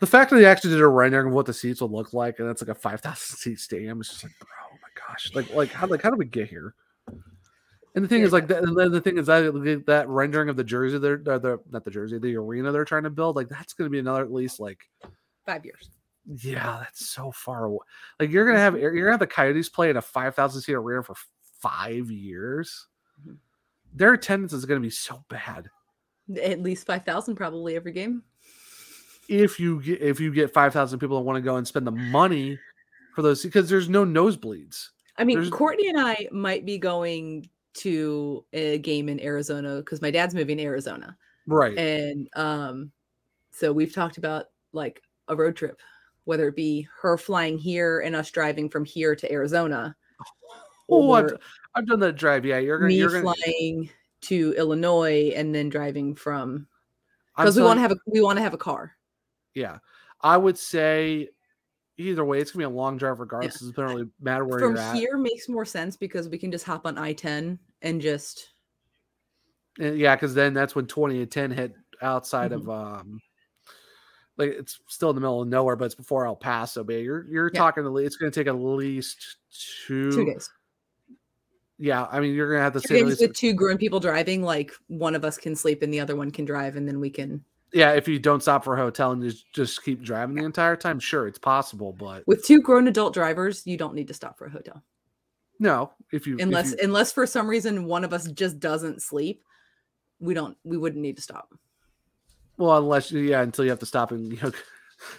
The fact that they actually did a rendering of what the seats would look like, and it's like a five thousand seat stadium, is just like, bro, oh my gosh, like, like how, like, how did we get here? And the thing is, like, that, the thing is that that rendering of the jersey, they're, they're not the jersey, the arena they're trying to build, like, that's going to be another at least like, Five years. yeah, that's so far away. Like, you're gonna have you're gonna have the Coyotes play in a five thousand seat arena for five years. Mhm. Their attendance is going to be so bad. At least five thousand probably every game. if you get if you get five thousand people that want to go and spend the money for those because there's no nosebleeds. I mean, There's- Courtney and I might be going to a game in Arizona because my dad's moving to Arizona. Right. And um, so we've talked about like a road trip, whether it be her flying here and us driving from here to Arizona, oh, I've, I've done that drive. Yeah, you're gonna me you're gonna flying to Illinois and then driving from because we want to have a we want to have a car. yeah. I would say either way, it's gonna be a long drive regardless. It doesn't really matter where from you're at. here makes more sense because we can just hop on I ten and just And yeah, because then that's when twenty and ten hit outside Mm-hmm. of um like it's still in the middle of nowhere, but it's before El Paso. But you're you're Yeah. talking least it's gonna take at least two two days. Yeah, I mean you're gonna have to Two say at days with two grown people driving, like one of us can sleep and the other one can drive, and then we can yeah, if you don't stop for a hotel and just just keep driving the entire time, sure, it's possible, but with two grown adult drivers, you don't need to stop for a hotel. no, if you if Unless you- unless for some reason one of us just doesn't sleep, we don't we wouldn't need to stop. well, unless you- yeah, until you have to stop and you know, take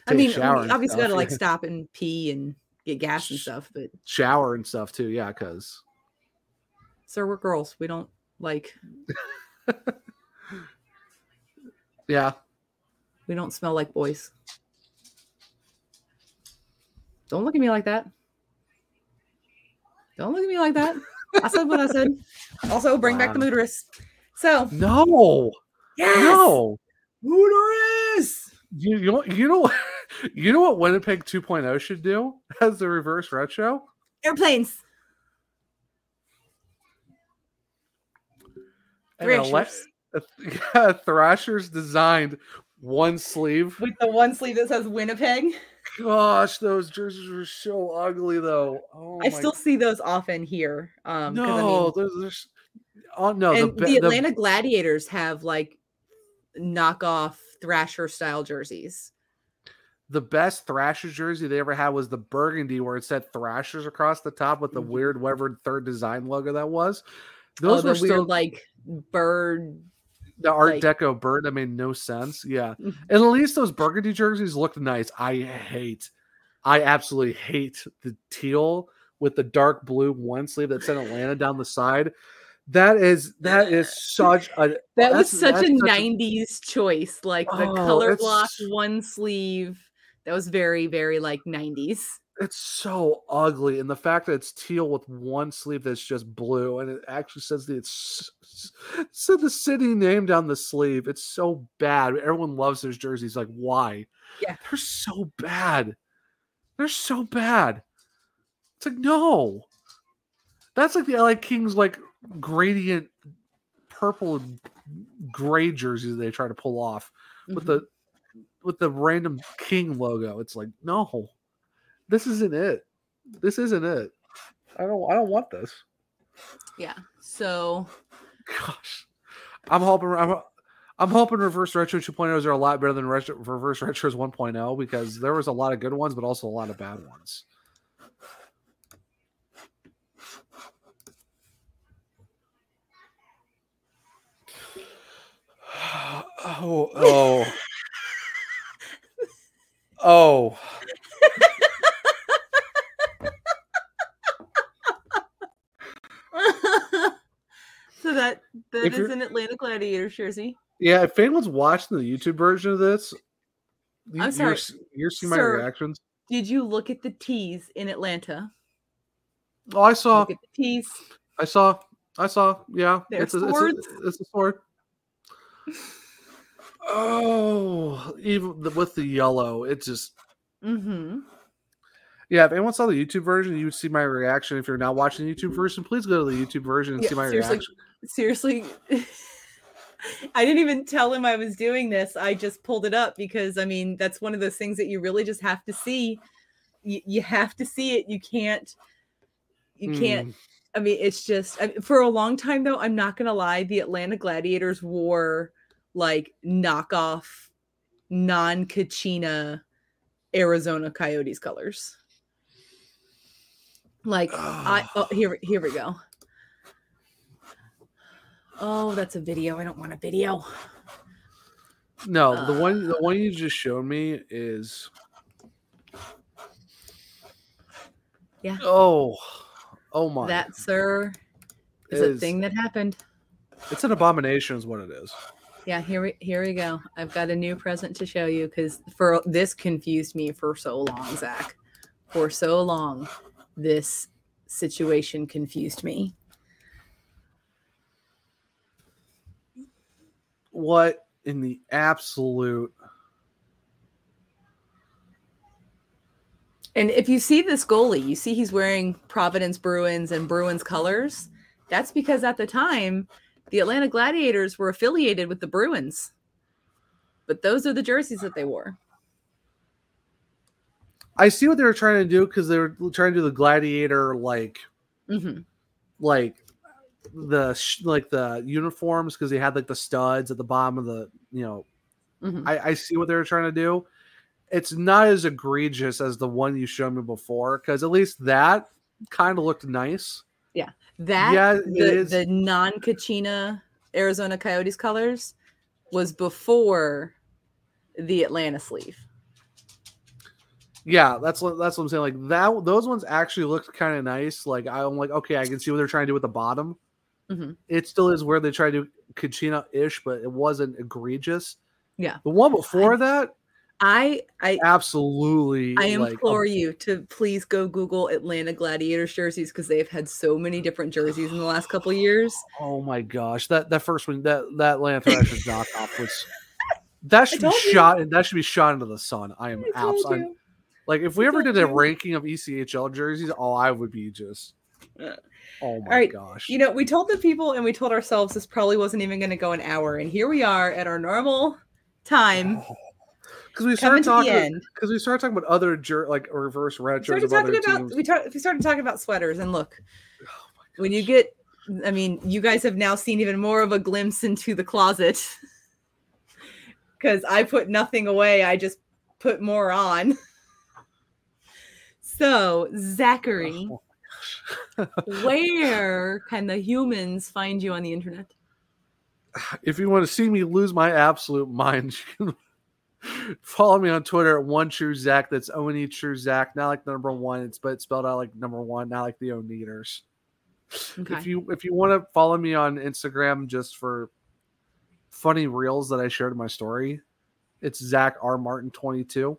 I mean, a shower, we and obviously gotta like stop and pee and get gas and stuff, but shower and stuff too. Yeah, because sir, we're girls. We don't like yeah, we don't smell like boys. Don't look at me like that. Don't look at me like that. I said what I said. Also, bring back the Wow. So no, yes, no. Mooterus. You you know you know what you know what Winnipeg 2.0 should do as the reverse retro? Airplanes. An ele- Thrashers. yeah, Thrashers designed one sleeve. With the one sleeve that says Winnipeg. Gosh, those jerseys were so ugly though. Oh I still see those often here. Um, 'cause, I no, mean, there's, there's oh no, and the, the, be- the- Atlanta Gladiators have like knockoff Thrasher style jerseys. the best Thrasher jersey they ever had was the burgundy, where it said Thrashers across the top with the Mhm. weird whatever third design logo that was. Oh, Those the were weird still like bird. The Art like- Deco bird that made no sense. Yeah, Mhm. and at least those burgundy jerseys looked nice. I hate, I absolutely hate the teal with the dark blue one sleeve that said Atlanta down the side. That is that is such a That was such a such 90s choice. Like the Oh, color block one sleeve. That was very, very like 90s. It's so ugly and the fact that it's teal with one sleeve that's just blue and it actually says the it's said the city name down the sleeve it's so bad everyone loves those jerseys like why Yeah. they're so bad they're so bad it's like no that's like the LA Kings like gradient purple and gray jerseys they try to pull off with Mhm. the with the random king logo. It's like, no, this isn't it. This isn't it. I don't I don't want this. Yeah. So Gosh. I'm hoping I'm I'm hoping reverse retro 2.0s are a lot better than retro, reverse retros 1.0 because there was a lot of good ones, but also a lot of bad ones. Oh, oh, oh. So that that If is an Atlanta Gladiators jersey. Yeah, if anyone's watching the YouTube version of this, you, I'm sorry, You're, you're seeing my sir. reactions. Did you look at the tees in Atlanta? Oh, I saw. Look at the tees. I saw. I saw. Yeah, it's a, it's, a, it's a sword. Oh, even with the yellow, it just Mm-hmm. yeah. If anyone saw the YouTube version, you would see my reaction. If you're not watching the YouTube version, please go to the YouTube version and Yeah, see my seriously, reaction. Seriously. I didn't even tell him I was doing this. I just pulled it up because I mean that's one of those things that you really just have to see. You, you have to see it. You can't. You can't. Mm. I mean, it's just I mean, for a long time though. I'm not gonna lie. The Atlanta Gladiators wore like knockoff, non-Kachina Arizona Coyotes colors. Like I oh, here here we go. Oh, that's a video. I don't want a video. No, the one Uh. the one you just showed me is Yeah. oh oh my That, sir, is It a thing that happened. it's an abomination is what it is. Yeah, here we here we go. I've got a new present to show you because for this confused me for so long, Zach. For so long, this situation confused me. What in the absolute And if you see this goalie, you see he's wearing Providence Bruins and Bruins colors. That's because at the time, the Atlanta Gladiators were affiliated with the Bruins. But those are the jerseys that they wore. I see what they were trying to do because they were trying to do the gladiator like Mhm. like the sh- like the uniforms because they had like the studs at the bottom of the you know Mhm. I, I see what they were trying to do it's not as egregious as the one you showed me before because at least that kind of looked nice Yeah. That Yeah, the, the non-Kachina Arizona Coyotes colors was before the Atlanta sleeve. yeah that's what that's what i'm saying like that those ones actually looked kind of nice like i'm like okay i can see what they're trying to do with the bottom Mhm. it still is where they tried to kachina ish but it wasn't egregious Yeah. the one before that I I absolutely I like, implore you to please go Google Atlanta Gladiators jerseys because they've had so many different jerseys in the last couple years. Oh my gosh, that that first one, that that Atlanta Thrashers knockoff was that should be you. shot and that should be shot into the sun. I am I absolutely like if we ever did a you. ranking of ECHL jerseys, oh, I would be just Uh, oh my All right, gosh. you know, we told the people and we told ourselves this probably wasn't even going to go an hour, and here we are at our normal time. Oh. Because we started talking because we started talking about other jer- like reverse We started of other talking about we, talk, we started talking about sweaters, and look, Oh when you get, I mean, you guys have now seen even more of a glimpse into the closet because I put nothing away. I just put more on. So, Zachary, oh. Where can the humans find you on the internet? if you want to see me lose my absolute mind, follow me on Twitter at one true Zach. That's O N E true Zach. Not like the number one. It's but it's spelled out like number one, not like the Oneders. Okay. If you if you want to follow me on Instagram just for funny reels that I shared in my story, it's Zach R Martin twenty two.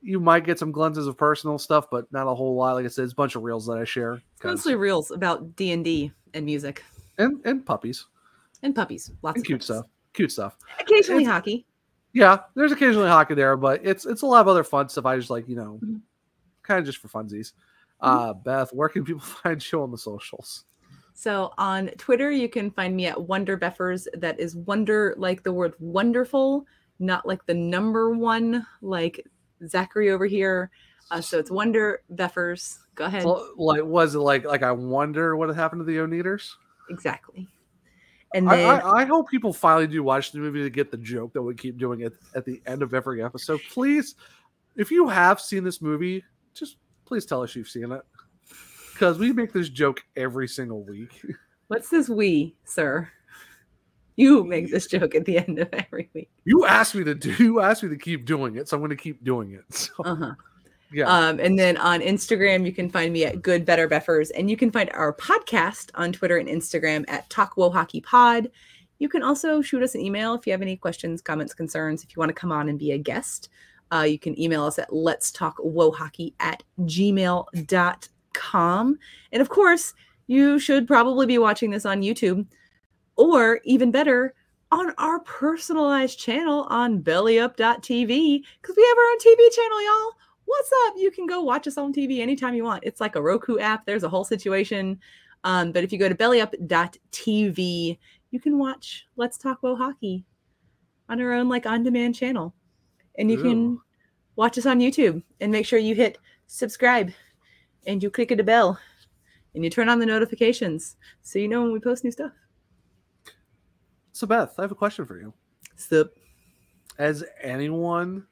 You might get some glimpses of personal stuff, but not a whole lot. Like I said, it's a bunch of reels that I share. Mostly reels about D and D and music and and puppies and puppies. Lots and of cute puppies. stuff. Cute stuff. Occasionally It's- hockey. Yeah, there's occasionally hockey there, but it's it's a lot of other fun stuff. I just like you know, Mhm. kind of just for funsies. Uh, Beth, where can people find you on the socials? So on Twitter, you can find me at Wonder Beffers. That is wonder like the word wonderful, not like the number one, like Zachary over here. Uh, so it's Wonder Beffers. Go ahead. Well, Like, was it like like I wonder what happened to the Oneders? exactly. And I, then I, I hope people finally do watch the movie to get the joke that we keep doing it at the end of every episode. Please, if you have seen this movie, just please tell us you've seen it. Because we make this joke every single week. what's this we, sir? You make this joke at the end of every week. You asked me to do you asked me to keep doing it, so I'm gonna keep doing it. So Uh-huh. yeah. Um, and then on Instagram, you can find me at Good Better Beffers, and you can find our podcast on Twitter and Instagram at Talk Wo Hockey Pod. You can also shoot us an email if you have any questions, comments, concerns. If you want to come on and be a guest, uh, you can email us at let's talk hockey at gmail.com. And of course, you should probably be watching this on YouTube or even better, on our personalized channel on bellyup.tv because we have our own TV channel, y'all. What's up? You can go watch us on TV anytime you want. It's like a Roku app. There's a whole situation. Um, but if you go to bellyup.tv, you can watch Let's Talk Wo Hockey on our own like on-demand channel. And you can watch us on YouTube and make sure you hit subscribe and you click the bell and you turn on the notifications so you know when we post new stuff. So Beth, I have a question for you. Sup? Has anyone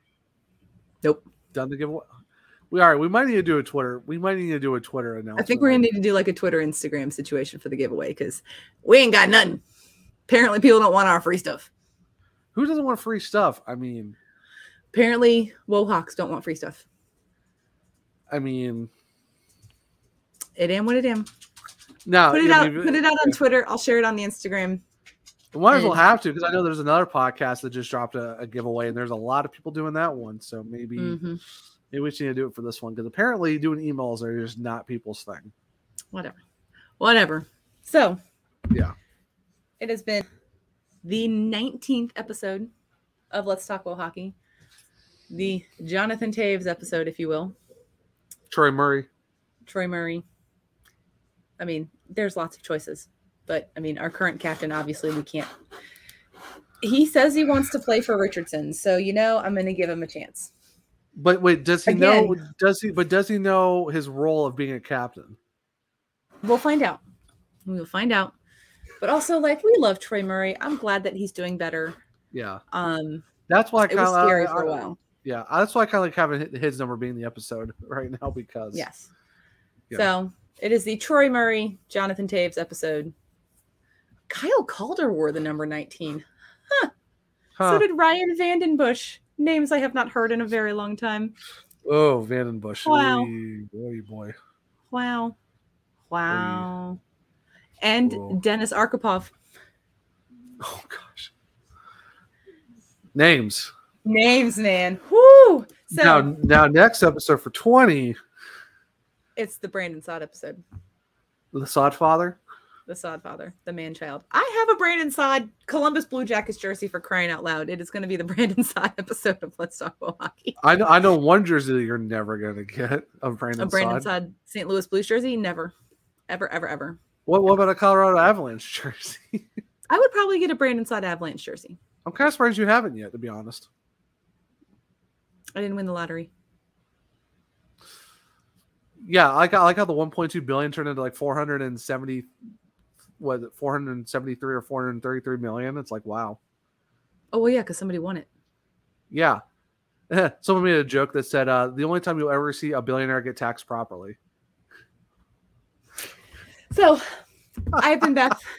Nope. done the giveaway? We are. We might need to do a Twitter. We might need to do a Twitter announcement. I think we're gonna need to do like a Twitter, Instagram situation for the giveaway because we ain't got nothing. Apparently, people don't want our free stuff. Who doesn't want free stuff? I mean, Apparently, Wohawks don't want free stuff. I mean, It am what it am. no. Put it out. mean, Put it out on Twitter. I'll share it on the Instagram. As well and- have to because I know there's another podcast that just dropped a, a giveaway, and there's a lot of people doing that one. So maybe Mhm. maybe we just need to do it for this one because apparently doing emails are just not people's thing. Whatever. Whatever. So Yeah. it has been the 19th episode of Let's Talk Well Hockey, the Jonathan Toews episode, if you will. Troy Murray. Troy Murray. I mean, there's lots of choices, but I mean, our current captain, obviously, we can't. He says he wants to play for Richardson, so you know, I'm going to give him a chance. But wait, does he know? Does he? But does he know his role of being a captain? We'll find out. We will find out. But also, like, we love Troy Murray. I'm glad that he's doing better. Yeah, Um, that's why I kind of scary for a while. Yeah, that's why I kind of like having hi- his number being the episode right now because Yes. Yeah. So it is the Troy Murray, Jonathan Toews episode. Kyle Calder wore the number 19. Huh. So did Ryan VandenBussche. Names I have not heard in a very long time. oh VandenBussche. Wow. Oy, oy, boy. Wow. Wow. And Whoa. Dennis Arkhipov. Oh gosh. Names. Names, man. Whoo! So now, now next episode for twenty, it's the Brandon Saad episode. the Saad Father. The Saad father, the man child. I have a Brandon Saad Columbus Blue Jackets jersey for crying out loud. It is going to be the Brandon Saad episode of Let's Talk About Hockey. I know. I know one jersey that you're never gonna get of Brandon, a Brandon Saad. Saad St. Louis Blues jersey? Never. Ever, ever, ever. What, what about a Colorado Avalanche jersey? I would probably get a Brandon Saad Avalanche jersey. I'm kind of surprised you haven't yet, to be honest. I didn't win the lottery. Yeah, I like I like how the 1.2 billion turned into like 470, was it 473 or 433 million? It's like wow. Oh well, yeah, because somebody won it. Yeah, Someone made a joke that said, uh, "The only time you'll ever see a billionaire get taxed properly." So, I've been Beth.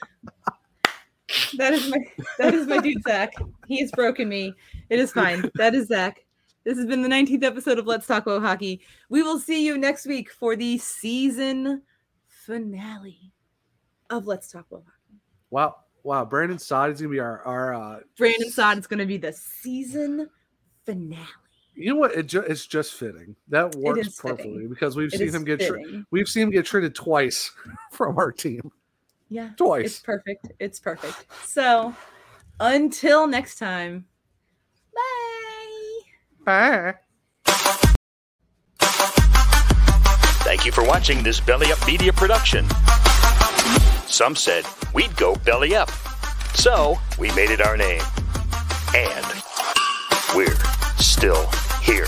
That is my that is my dude Zach. He has broken me. It is fine. That is Zach. This has been the 19th episode of Let's Talk About Hockey. We will see you next week for the season finale of Let's Talk About Hockey. Wow, wow! Brandon Saad is gonna be our our. Uh, Brandon Saad is going to be the season finale. you know what? It ju- it's just fitting. That works perfectly fitting. because we've It seen is him get tra- we've seen him get traded twice from our team. Yeah. Twice. It's perfect. It's perfect. So, until next time. Bye. Bye. Thank you for watching this Belly Up Media production. Some said we'd go belly up. So we made it our name. And we're still here.